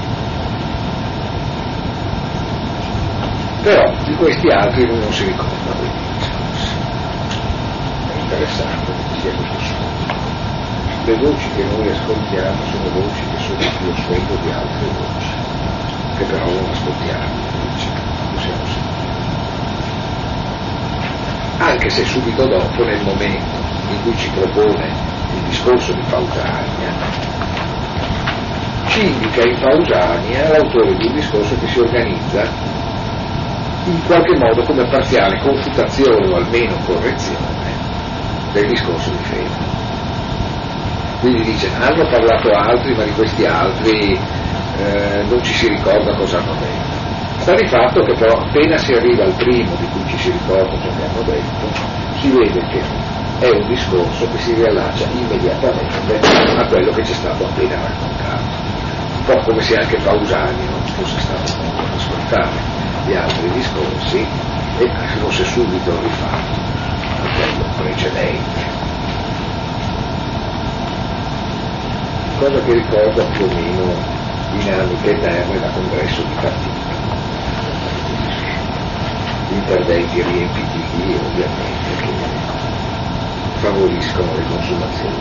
Però di questi altri non si ricorda discorsi. È interessante che sia questo suono. Le voci che noi ascoltiamo sono voci che sono più suono di altre voci, che però non ascoltiamo, possiamo sentire. Anche se subito dopo, nel momento in cui ci propone il discorso di Pausania, ci indica in Pausania l'autore di un discorso che si organizza in qualche modo come parziale confutazione o almeno correzione del discorso di fede. Quindi dice, hanno parlato altri, ma di questi altri eh, non ci si ricorda cosa hanno detto. Sta di fatto che però appena si arriva al primo di cui ci si ricorda ciò che hanno detto, si vede che è un discorso che si riallaccia immediatamente a quello che ci è stato appena raccontato. Un po' come se anche Pausani non fosse stato ad ascoltare gli altri discorsi e fosse subito rifatto a quello precedente. Cosa che ricorda più o meno dinamiche eterne da congresso di partito interventi riempitivi ovviamente che favoriscono le consumazioni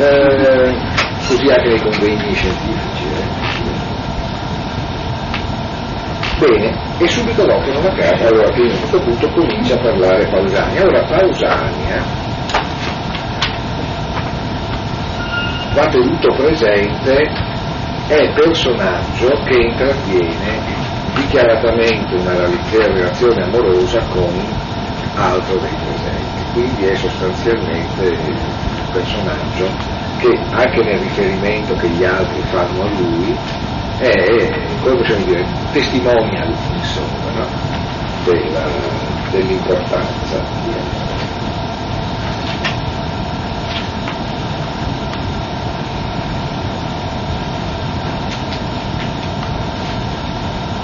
eh, così anche nei convegni scientifici. Eh. Bene, e subito dopo non a caso, allora a questo punto comincia a parlare Pausania. Ora Pausania va tenuto presente è personaggio che intrattiene dichiaratamente una relazione amorosa con altro dei presenti, quindi è sostanzialmente un personaggio che anche nel riferimento che gli altri fanno a lui è, come possiamo dire, testimonial insomma, no? Dell'importanza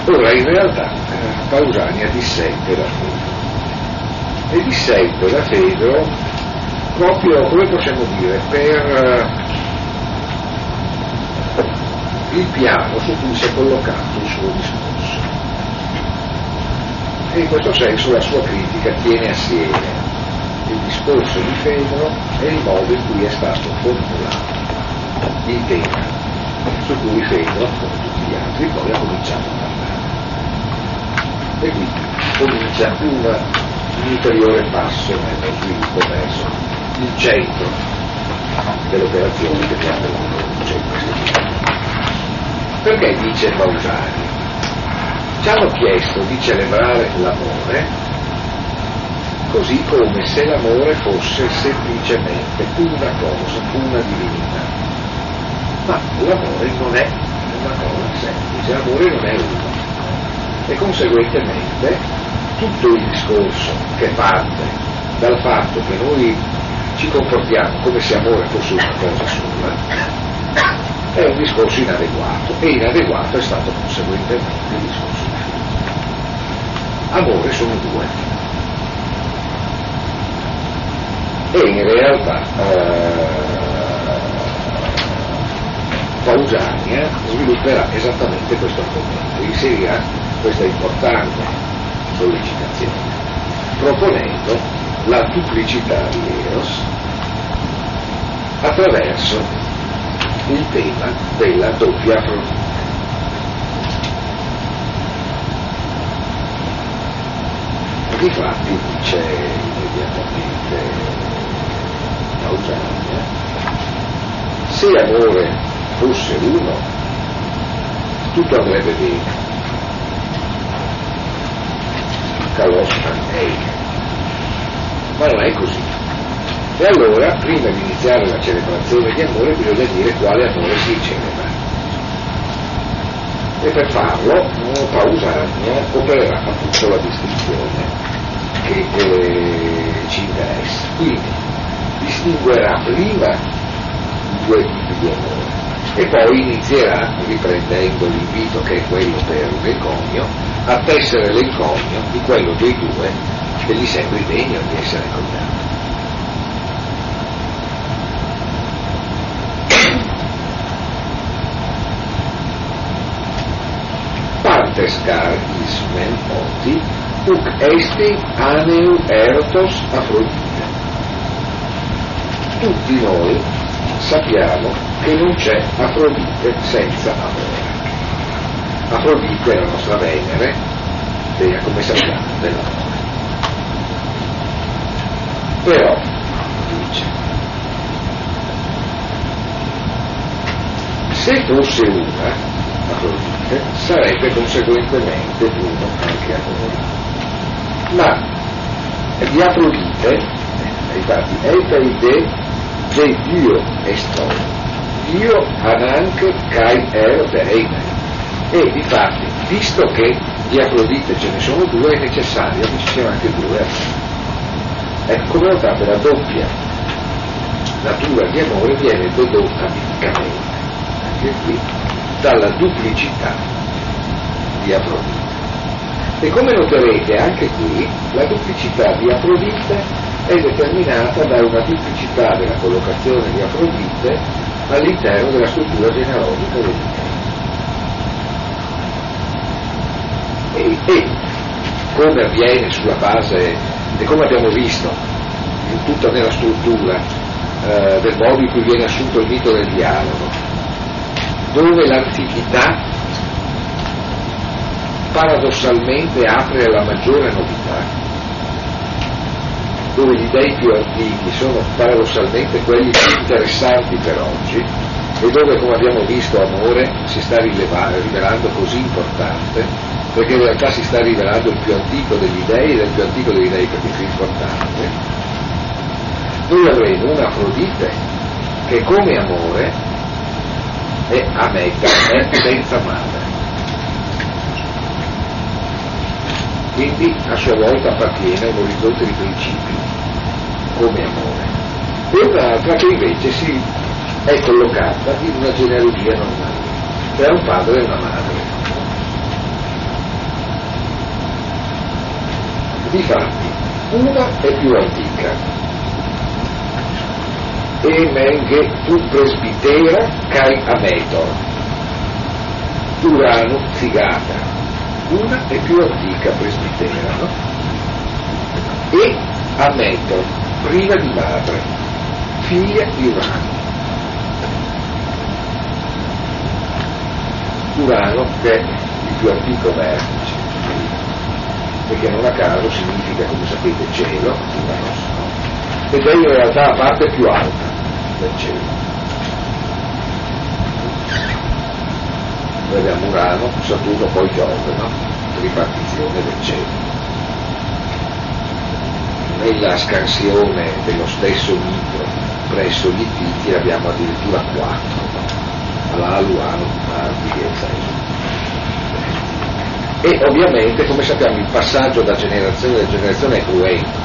Ora in realtà eh, Pausania dissente da Fedro e dissente da Fedro proprio, come possiamo dire, per uh, il piano su cui si è collocato il suo discorso. E in questo senso la sua critica tiene assieme il discorso di Fedro e il modo in cui è stato formulato il tema su cui Fedro, come tutti gli altri, poi ha cominciato a parlare e quindi comincia una, un ulteriore passo nello sviluppo verso il centro dell'operazione che chiama il centro Perché dice Pausani? Ci hanno chiesto di celebrare l'amore così come se l'amore fosse semplicemente una cosa, una divinità. Ma l'amore non è una cosa semplice, l'amore non è uno e conseguentemente tutto il discorso che parte dal fatto che noi ci comportiamo come se amore fosse una cosa sola è un discorso inadeguato e inadeguato è stato conseguentemente il discorso di Filipe. Amore sono due. E in realtà eh, Pausania svilupperà esattamente questo argomento, inserirà questa importante sollecitazione, proponendo la duplicità di Eros attraverso il tema della doppia Afrodite. Difatti dice immediatamente Pausania, se amore fosse uno, tutto andrebbe bene Kalos Ei. Ma non è così. E allora, prima di iniziare la celebrazione di amore, bisogna dire quale amore si celebra. E per farlo, Pausania opererà appunto la distinzione che eh, ci interessa. Quindi distinguerà prima i due tipi di amore e poi inizierà, riprendendo l'invito che è quello per l'encomio, a tessere l'encomio di quello dei due che gli sembri degno di essere coniato. Partes car ismen oti, uc esti aneu ertos Afrodite. Tutti noi sappiamo che non c'è Afrodite senza amore. Afrodite è la nostra Venere, degna come sappiamo dell'amore. Però, dice, se fosse una, Afrodite, sarebbe conseguentemente uno anche amore. Ma di Afrodite, infatti, Eteide de Dio est Dio anche Kai Ero Dereina. E infatti, visto che di Afrodite ce ne sono due, è necessario che ci siano anche due Ecco, come notate, la doppia natura di amore viene dedotta misticamente, anche qui, dalla duplicità di Afrodite. E come noterete anche qui, la duplicità di Afrodite è determinata da una duplicità della collocazione di Afrodite all'interno della struttura genealogica dell'Italia. E, e come avviene sulla base e come abbiamo visto in tutta nella struttura eh, del modo in cui viene assunto il mito del dialogo, dove l'antichità paradossalmente apre alla maggiore novità, dove gli dei più antichi sono paradossalmente quelli più interessanti per oggi e dove, come abbiamo visto, amore si sta rivelando così importante perché in realtà si sta rivelando il più antico degli dei ed è il più antico degli dei perché più importante, noi avremo un'Afrodite che come amore è ameta, è senza madre. Quindi a sua volta appartiene a un orizzonte di principi, come amore. E un'altra che invece si è collocata in una genealogia normale, che è un padre e una madre. Difatti, una è più antica, e menge tu presbitera cai ametor, Urano figata, una è più antica presbitera, no? E Ametor, priva di madre, figlia di Urano. Urano che è il più antico vertice, perché non a caso significa, come sapete, cielo, Uranos, no? ed è in realtà la parte più alta del cielo. Noi abbiamo Urano, Saturno, poi Giove, no? Ripartizione del cielo. Nella scansione dello stesso mito presso gli Ittiti abbiamo addirittura quattro, no? Alaluano, Marti e Zeus e ovviamente come sappiamo il passaggio da generazione a generazione è cruento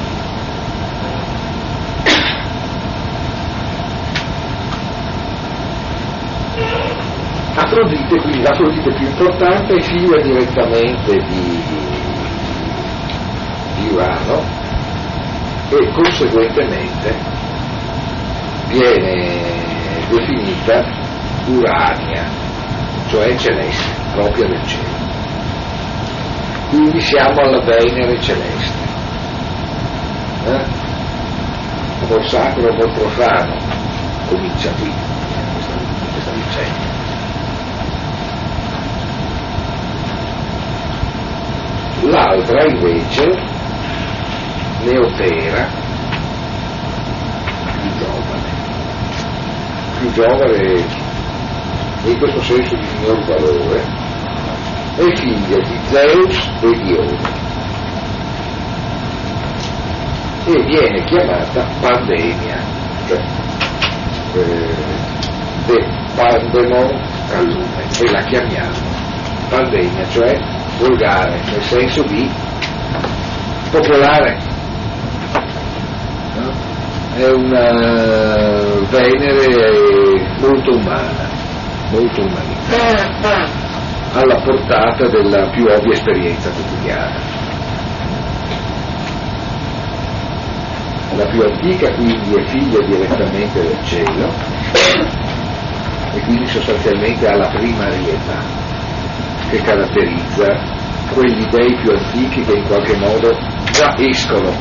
Afrodite, quindi l'Afrodite più importante è figlia direttamente di, di Urano e conseguentemente viene definita Urania, cioè celeste, propria del cielo. Quindi siamo alla Venere celeste. Eh? Amor sacro, amor profano, comincia qui questa, questa vicenda. L'altra invece, Neotera, più giovane, più giovane in questo senso di minor valore, è figlia di Zeus e di Ode e viene chiamata Pandemia, cioè eh, de Pandemon a lume, e la chiamiamo Pandemia, cioè volgare, nel senso di popolare. No? È una Venere molto umana, molto umanista, alla portata della più ovvia esperienza quotidiana. La più antica quindi è figlia direttamente del cielo e quindi sostanzialmente ha la primarietà che caratterizza quegli dei più antichi che in qualche modo già escono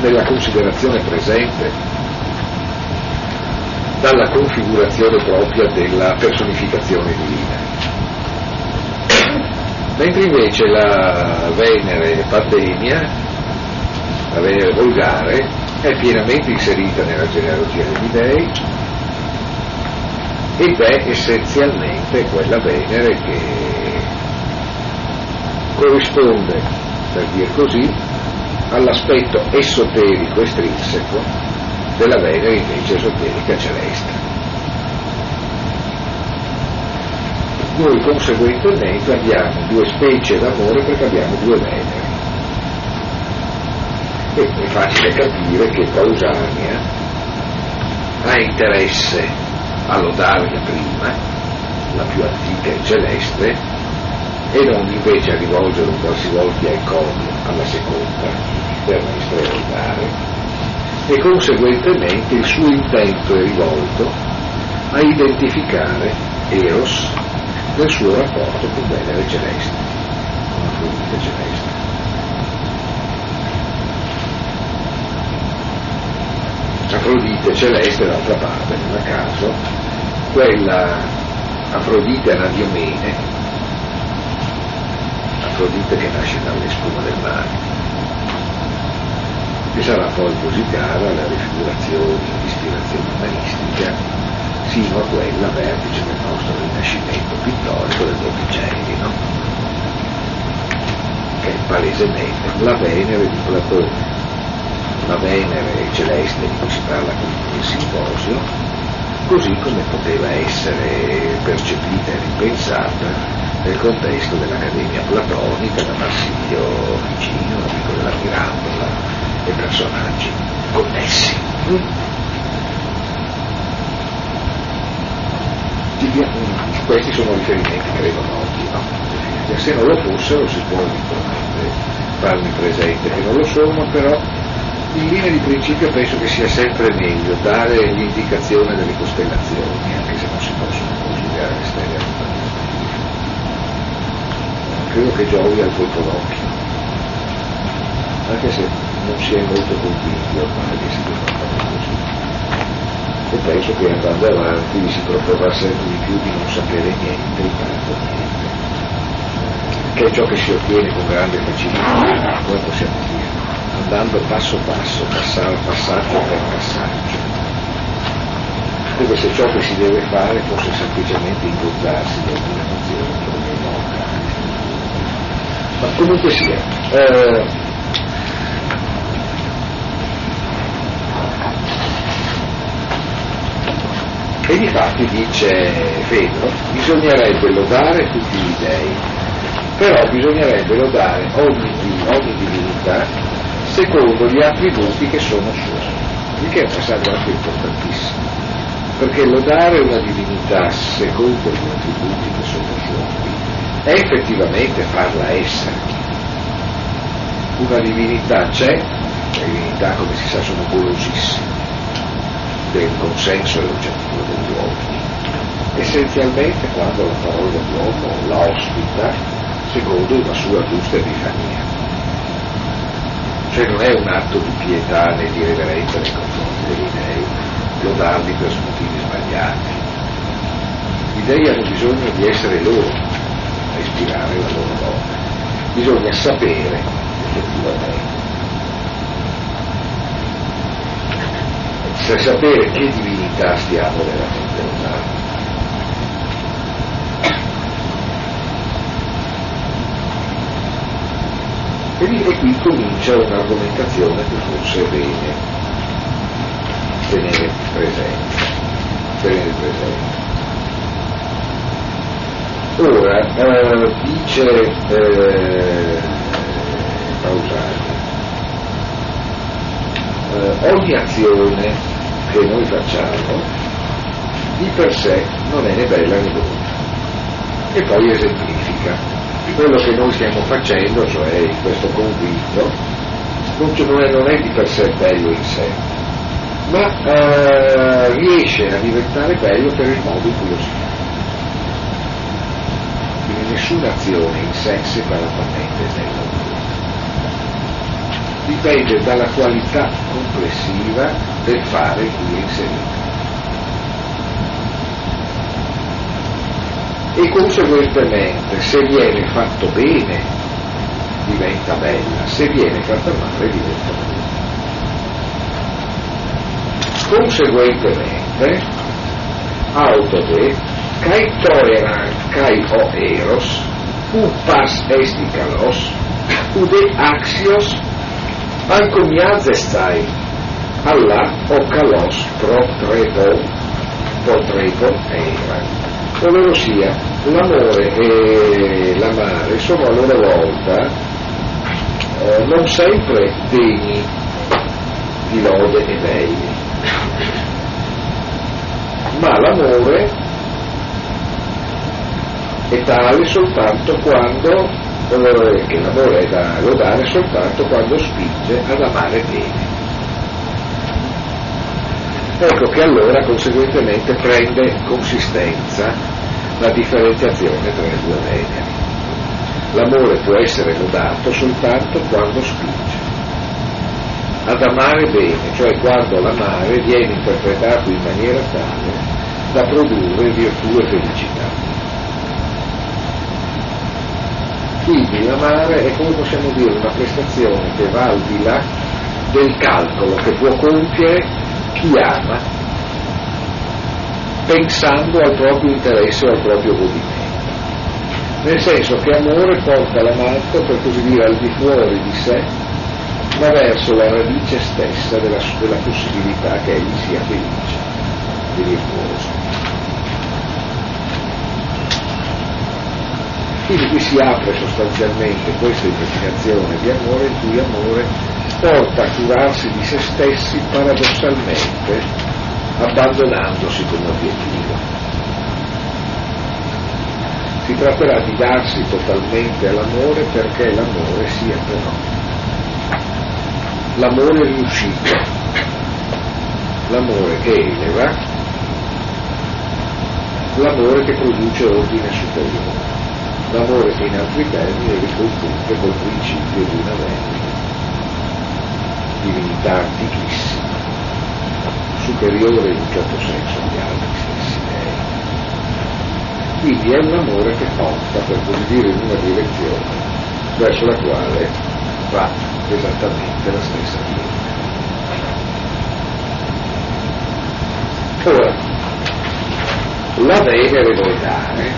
nella considerazione presente dalla configurazione propria della personificazione divina. Mentre invece la Venere Pandemia, la Venere volgare, è pienamente inserita nella genealogia degli dei ed è essenzialmente quella Venere che corrisponde, per dire così, all'aspetto esoterico estrinseco della Venere invece esoterica celeste. Noi conseguentemente abbiamo due specie d'amore perché abbiamo due Venere. E facile capire che Pausania ha interesse a lodarla prima, la più antica e celeste, e non invece a rivolgere un qualsivoglia encomio alla seconda, per essere lodare, e conseguentemente il suo intento è rivolto a identificare Eros nel suo rapporto con Venere celeste, con la fluide celeste. Afrodite celeste d'altra parte, non a caso, quella Afrodite Anadiomene, Afrodite che nasce dalle spume del mare, che sarà poi così cara alla rifigurazione di ispirazione umanistica sino a quella vertice del nostro rinascimento pittorico del Botticelli, no? che è palesemente la Venere di Platone, la Venere celeste di cui si parla qui nel simposio, così come poteva essere percepita e ripensata nel contesto dell'Accademia Platonica da Marsilio Ficino, amico della Mirandola, e personaggi connessi. Questi sono riferimenti credo noti, no? Se non lo fossero si può farmi presente che non lo sono, però in linea di principio penso che sia sempre meglio dare l'indicazione delle costellazioni, anche se non si possono considerare stereotipamente. Credo che giovi al colpo d'occhio, anche se non si è molto convinti ormai che si debba fare così. E penso che andando avanti si proporrà sempre di più di non sapere niente, intanto niente. Che è ciò che si ottiene con grande facilità, come possiamo dire, andando passo passo, passaggio per passaggio. Come se ciò che si deve fare fosse semplicemente ingordarsi di alcune dei locali. Ma comunque sia, eh, E difatti dice Fedro, bisognerebbe lodare tutti gli dei, però bisognerebbe lodare ogni, ogni divinità secondo gli attributi che sono suoi, il che è un passaggio anche importantissimo, perché lodare una divinità secondo gli attributi che sono suoi è effettivamente farla essere. Una divinità c'è, le divinità come si sa sono golosissime, del consenso e l'oggettivo degli uomini, essenzialmente quando la parola dell'uomo la ospita secondo una sua giusta epifania. Cioè non è un atto di pietà né di reverenza nei confronti degli dei, lodarli per motivi sbagliati. Gli dei hanno bisogno di essere loro a ispirare la loro lode. Bisogna sapere effettivamente per sapere che divinità stiamo veramente usando. E qui comincia un'argomentazione che forse è bene tenere presente. Tenere presente. Ora, eh, dice eh, Pausani, eh, ogni azione che noi facciamo di per sé non è né bella né brutta. E poi esemplifica. Quello che noi stiamo facendo, cioè questo è, non è di per sé bello in sé, ma eh, riesce a diventare bello per il modo in cui lo si fa. Quindi nessuna azione in sé separatamente è bella dipende dalla qualità complessiva del fare in cui è inserito. E conseguentemente se viene fatto bene diventa bella, se viene fatta male diventa brutta. Conseguentemente, autode, kai toleran kai o eros, upas esti kalos, ude axios Alconiazestai, Allah o kalos pro trepo, pro trepo era. Ovvero sia, l'amore e l'amare sono a loro volta eh, non sempre degni di lode e belli, ma l'amore è tale soltanto quando eh, che l'amore è da lodare soltanto quando spinge ad amare bene. Ecco che allora conseguentemente prende consistenza la differenziazione tra le due veneri. L'amore può essere lodato soltanto quando spinge. ad amare bene, cioè quando l'amare viene interpretato in maniera tale da produrre virtù e felicità. Quindi l'amare è come possiamo dire una prestazione che va al di là del calcolo che può compiere chi ama pensando al proprio interesse o al proprio godimento. Nel senso che amore porta l'amato, per così dire, al di fuori di sé, ma verso la radice stessa della, della possibilità che egli sia felice e virtuoso. Quindi qui si apre sostanzialmente questa investigazione di amore in cui amore porta a curarsi di se stessi paradossalmente abbandonandosi come obiettivo. Si tratterà di darsi totalmente all'amore perché l'amore sia però l'amore riuscito, l'amore che eleva, l'amore che produce ordine superiore. L'amore che in altri termini è ricongiunto col principio di una vendita, divinità antichissima, superiore in un certo senso agli altri stessi dei. Quindi è un amore che porta, per così dire, in una direzione verso la quale va esattamente la stessa via. Ora, la venere dare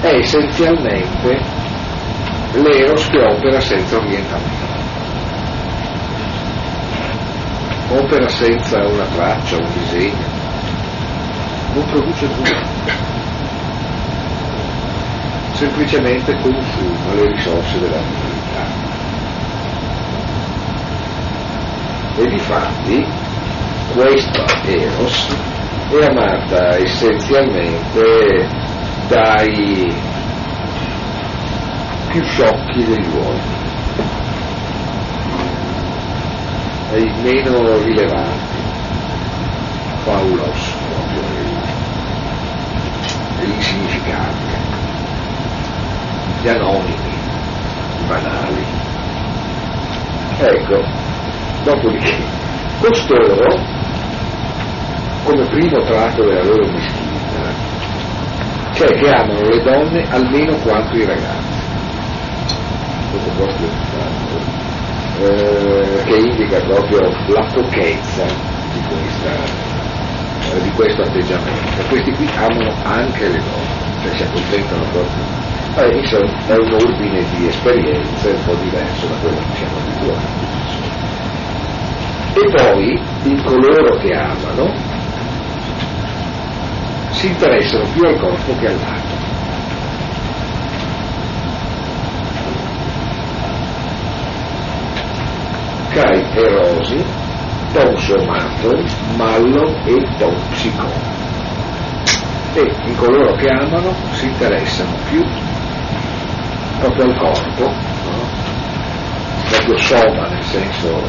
è essenzialmente l'eros che opera senza orientamento. Opera senza una traccia, un disegno, non produce nulla, semplicemente consuma le risorse della vita. E difatti questa Eros è amata essenzialmente dai più sciocchi degli uomini, ai meno rilevanti, Paulos proprio, degli insignificanti, gli anonimi, i banali. Ecco, dopodiché, costoro, come primo tratto della loro meschinità, cioè che amano le donne almeno quanto i ragazzi. Questo posto eh, che indica proprio la pochezza di, questa, eh, di questo atteggiamento. Questi qui amano anche le donne, cioè si accontentano proprio. Eh, insomma, è un ordine di esperienze un po' diverso da quello che siamo abituati. E poi in coloro che amano si interessano più al corpo che all'anima. Cai erosi, tom somato, mallo e tom psico. E in coloro che amano si interessano più proprio al corpo, no? proprio soma nel senso,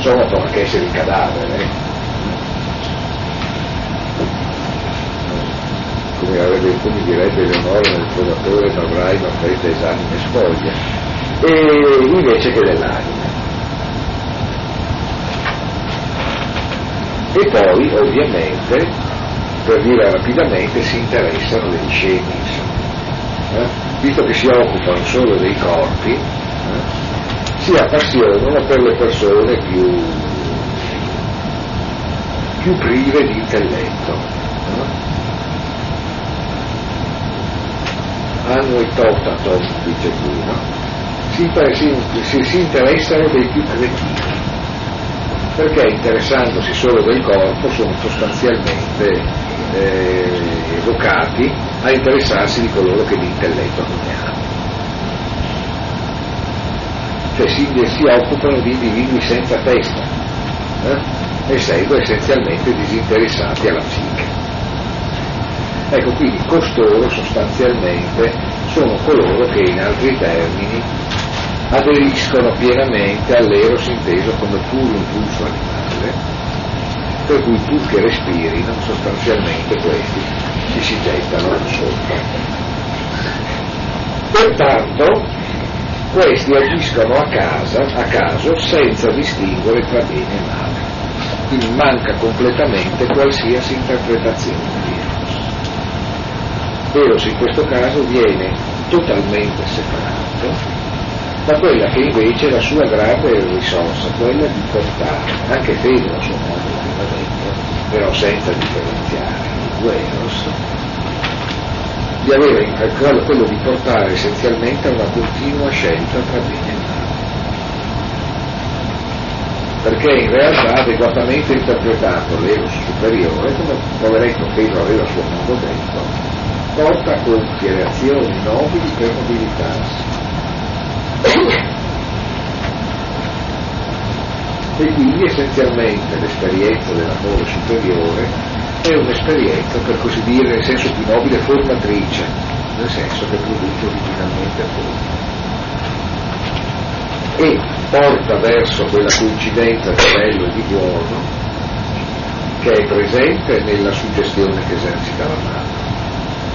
soma può anche essere il cadavere, eh? come, avrebbe, come direbbe Leonora nel trovatore avrai ma preta esanime spoglia, e invece che dell'anima. E poi ovviamente, per dire rapidamente, si interessano degli scemi, eh? visto che si occupano solo dei corpi, eh? si appassionano per le persone più, più prive di intelletto. Eh? hanno il totato, dice Bruno, si, si, si interessano dei più cretini, perché interessandosi solo del corpo sono sostanzialmente eh, evocati a interessarsi di coloro che l'intelletto non ne hanno. Cioè si, si occupano di individui senza testa, eh? essendo essenzialmente disinteressati alla psiche. Ecco, quindi costoro sostanzialmente sono coloro che in altri termini aderiscono pienamente all'eros inteso come puro impulso animale, per cui pur che respirino sostanzialmente questi ci si gettano sotto. Pertanto questi agiscono a, casa, a caso senza distinguere tra bene e male. Quindi manca completamente qualsiasi interpretazione di Eros. Eros in questo caso viene totalmente separato da quella che invece è la sua grande risorsa, quella di portare, anche fede a suo modo ovviamente, però senza differenziare i due Eros, di avere quello, di portare essenzialmente a una continua scelta tra bene e male. Perché in realtà adeguatamente interpretato l'Eros superiore, come poveretto Pedro aveva a suo modo detto, porta a compiere azioni nobili per mobilitarsi e quindi essenzialmente l'esperienza dell'amore superiore è un'esperienza, per così dire, nel senso più nobile, formatrice, nel senso che produce originalmente forma. E porta verso quella coincidenza di bello e di buono che è presente nella suggestione che esercita la mano,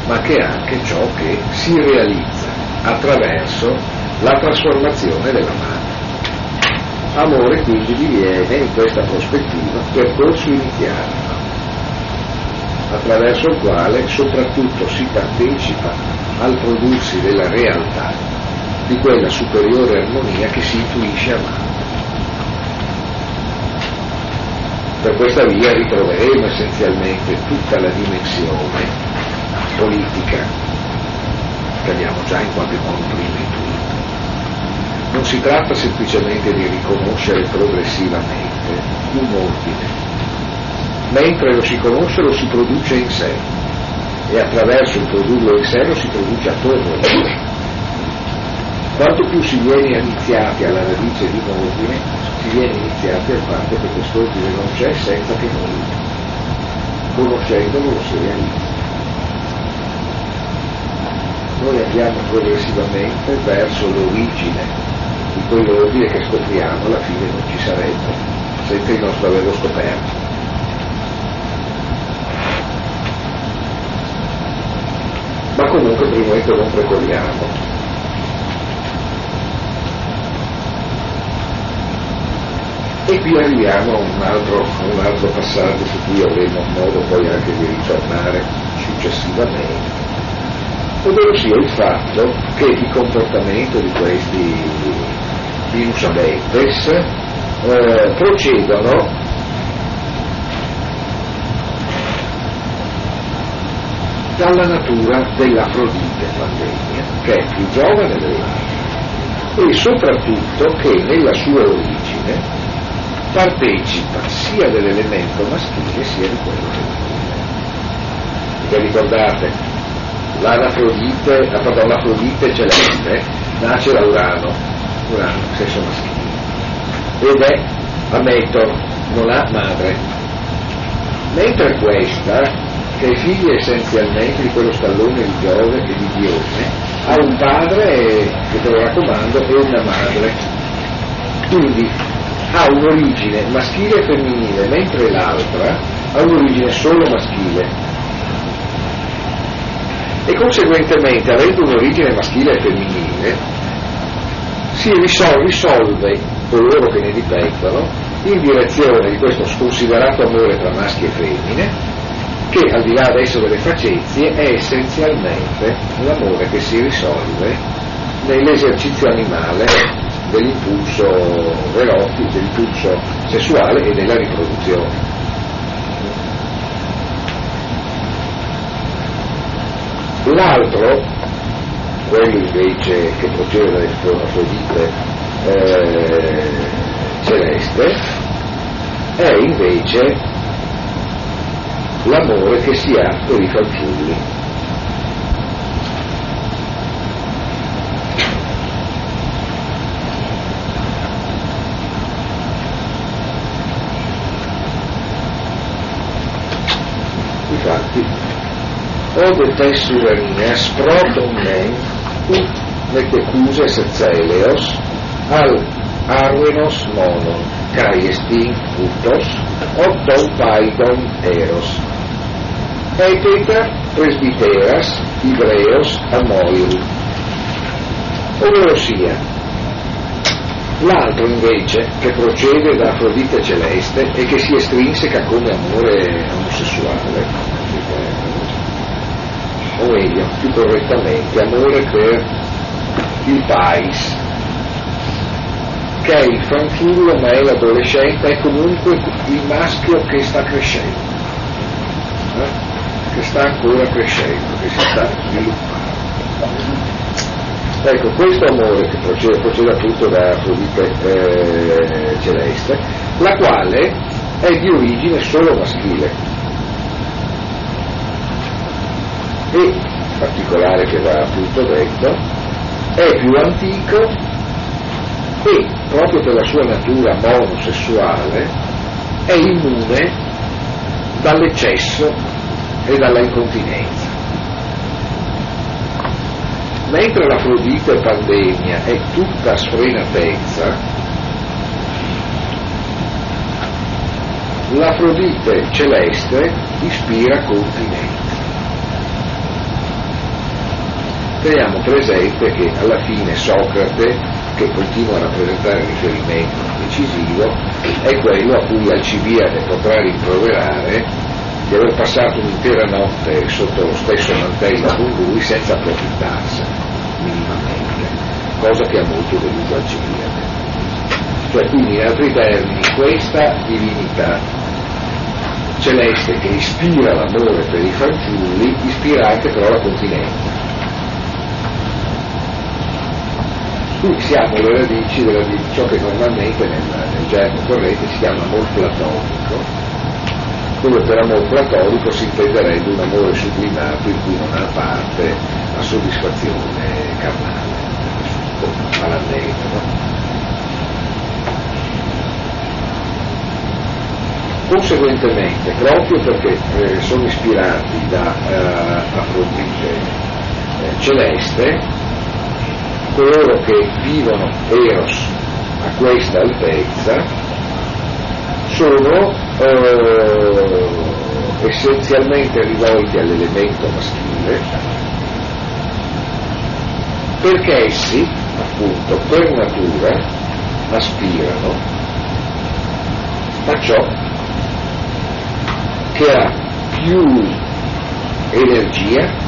ma che è anche ciò che si realizza attraverso la trasformazione della mano. Amore quindi diviene in questa prospettiva percorso iniziale, attraverso il quale soprattutto si partecipa al prodursi della realtà di quella superiore armonia che si intuisce a mano. Per questa via ritroveremo essenzialmente tutta la dimensione politica che abbiamo già in qualche modo prima intuito non si tratta semplicemente di riconoscere progressivamente un ordine, mentre lo si conosce lo si produce in sé e attraverso il produrlo in sé lo si produce attorno a sé. Quanto più si viene iniziati alla radice di un ordine, si viene iniziati al fatto che quest'ordine non c'è senza che noi, conoscendolo, lo si realizzi. Noi andiamo progressivamente verso l'origine di quell'ordine che scopriamo alla fine non ci sarebbe senza il nostro averlo scoperto. Ma comunque per il momento non precoriamo. E qui arriviamo a un altro, un altro passaggio su cui avremo modo poi anche di ritornare successivamente, ovvero sia il fatto che il comportamento di questi virus adeptes eh, procedono dalla natura dell'Afrodite pandemia, che è più giovane dell'altra, e soprattutto che nella sua origine partecipa sia dell'elemento maschile sia di quello femminile. Ricordate, l'anafrodite, pardon, l'Afrodite celeste nasce da Urano, Urano, sesso maschile, ed è a non ha madre. Mentre questa, che è figlia essenzialmente di quello stallone di Giove e di Dione, ha un padre che te lo raccomando e una madre. Quindi ha un'origine maschile e femminile, mentre l'altra ha un'origine solo maschile. E conseguentemente, avendo un'origine maschile e femminile, si risolve, risolve coloro che ne dipendono in direzione di questo sconsiderato amore tra maschi e femmine che al di là adesso delle facezie è essenzialmente l'amore che si risolve nell'esercizio animale dell'impulso erotico, dell'impulso sessuale e della riproduzione. L'altro quello invece che procede dalle Afrodite eh, celeste è invece l'amore che si ha per i fanciulli. Infatti, ode te suverenia, sprotum men, ut metecuse celeos al arvenos monon cae estin utos otton paidon eros. Eteta presbiteras ibreos amoiru ovvero sia L'altro invece, che procede da Afrodite celeste e che si estrinseca come amore omosessuale, o meglio, più correttamente, amore per il pais, che è il fanciullo ma è l'adolescente, è comunque il maschio che sta crescendo, eh? che sta ancora crescendo, che si sta sviluppando. Ecco, questo amore che procede, procede appunto da Afrodite eh, celeste, la quale è di origine solo maschile. E, particolare che va appunto detto, è più antico e proprio per la sua natura monosessuale è immune dall'eccesso e dalla incontinenza. Mentre l'Afrodite pandemia è tutta sfrenatezza, l'Afrodite celeste ispira continenza. Teniamo presente che alla fine Socrate, che continua a rappresentare il riferimento decisivo, è quello a cui Alcibiade potrà rimproverare di aver passato un'intera notte sotto lo stesso mantello con lui senza approfittarsene minimamente, cosa che ha molto deluso Alcibiade. Cioè, quindi, in altri termini, questa divinità celeste che ispira l'amore per i fanciulli, ispira anche però la continenza qui siamo alle radici della, di ciò che normalmente nel, nel gergo corrente si chiama amor platonico, dove per amor platonico si intenderebbe un amore sublimato in cui non ha parte la soddisfazione carnale, malandetto. Conseguentemente, proprio perché eh, sono ispirati da eh, Afrodite eh, celeste, coloro che vivono Eros a questa altezza sono eh, essenzialmente rivolti all'elemento maschile perché essi appunto per natura aspirano a ciò che ha più energia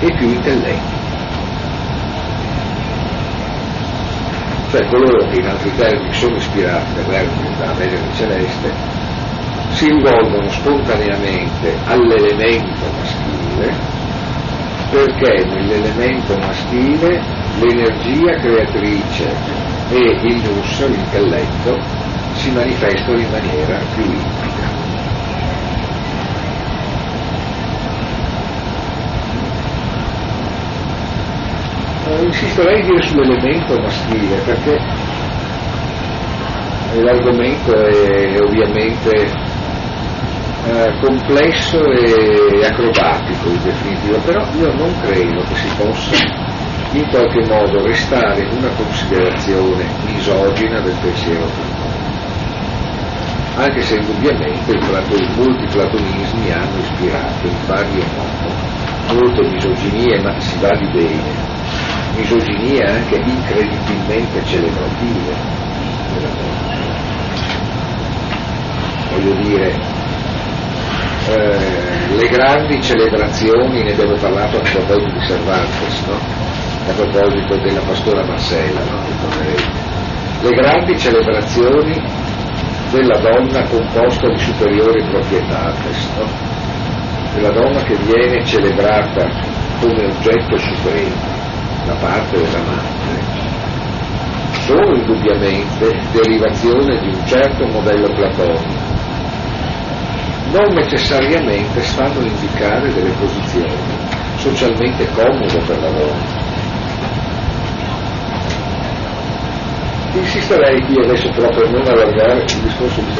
e più intelletto. Cioè coloro che in altri termini sono ispirati dalla Vergine Celeste si rivolgono spontaneamente all'elemento maschile perché nell'elemento maschile l'energia creatrice e il lusso, l'intelletto, si manifestano in maniera più limpida. Insisterei dire sull'elemento maschile perché l'argomento è ovviamente eh, complesso e acrobatico in definitiva, però io non credo che si possa in qualche modo restare in una considerazione misogina del pensiero platonico, anche se indubbiamente i molti platonismi hanno ispirato in vario modo molte misoginie, ma si va di bene misoginie anche incredibilmente celebrative della donna. Voglio dire, eh, le grandi celebrazioni, ne abbiamo parlato a proposito di Cervantes, no? a proposito della pastora Marcella, no? le grandi celebrazioni della donna composta di superiori proprietates, no? della donna che viene celebrata come oggetto supremo da parte dell'amante sono indubbiamente derivazione di un certo modello platonico, non necessariamente stanno a indicare delle posizioni socialmente comode per la donna. Insisterei qui adesso però per non allargare il discorso di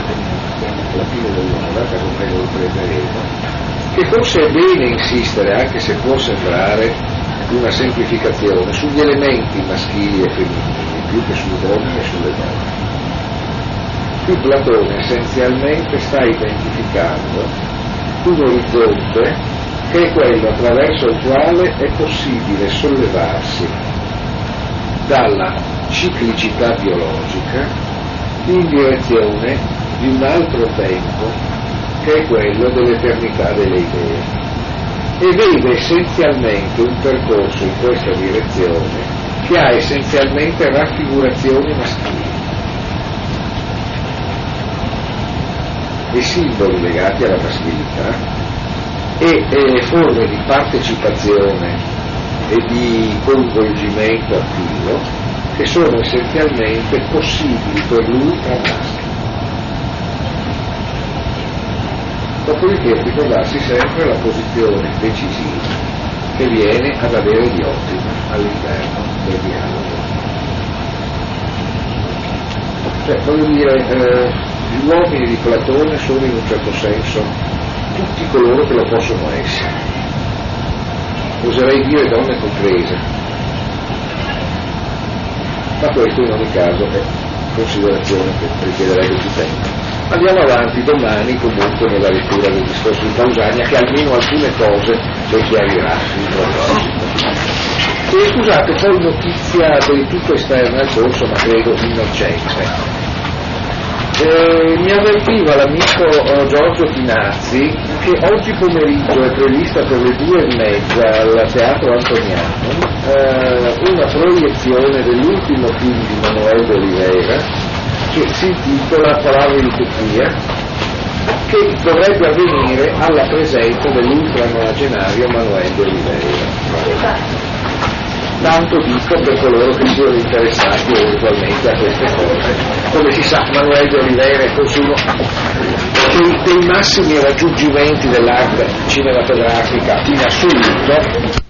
alla fine dell'ora, che ormai lo riprenderemo, che forse è bene insistere, anche se può sembrare una semplificazione sugli elementi maschili e femminili più che sulle donne e sulle donne. Qui Platone essenzialmente sta identificando un orizzonte che è quello attraverso il quale è possibile sollevarsi dalla ciclicità biologica in direzione di un altro tempo che è quello dell'eternità delle idee e vede essenzialmente un percorso in questa direzione che ha essenzialmente raffigurazioni maschili e simboli legati alla maschilità e, e forme di partecipazione e di coinvolgimento attivo che sono essenzialmente possibili per l'ultra maschio. Dopodiché ricordarsi sempre la posizione decisiva che viene ad avere di ottimo all'interno del dialogo. Cioè, voglio dire, eh, gli uomini di Platone sono in un certo senso tutti coloro che lo possono essere, oserei dire donne comprese, ma questo in ogni caso è considerazione che richiederebbe più tempo. Andiamo avanti domani comunque nella lettura del discorso di Pausania che almeno alcune cose le chiarirà in proposito. E scusate, poi notizia del tutto esterna al corso, ma credo innocente. Eh, mi avvertiva l'amico eh, Giorgio Tinazzi che oggi pomeriggio è prevista per le due e mezza al Teatro Antoniano eh, una proiezione dell'ultimo film di Manuel de Oliveira che si intitola Palavre di Utopia che dovrebbe avvenire alla presenza dell'ultranoagenario Manuel de Oliveira. Tanto dico per coloro che siano interessati eventualmente a queste cose. Come si sa, Manuel de Oliveira è uno dei massimi raggiungimenti dell'arte cinematografica in assoluto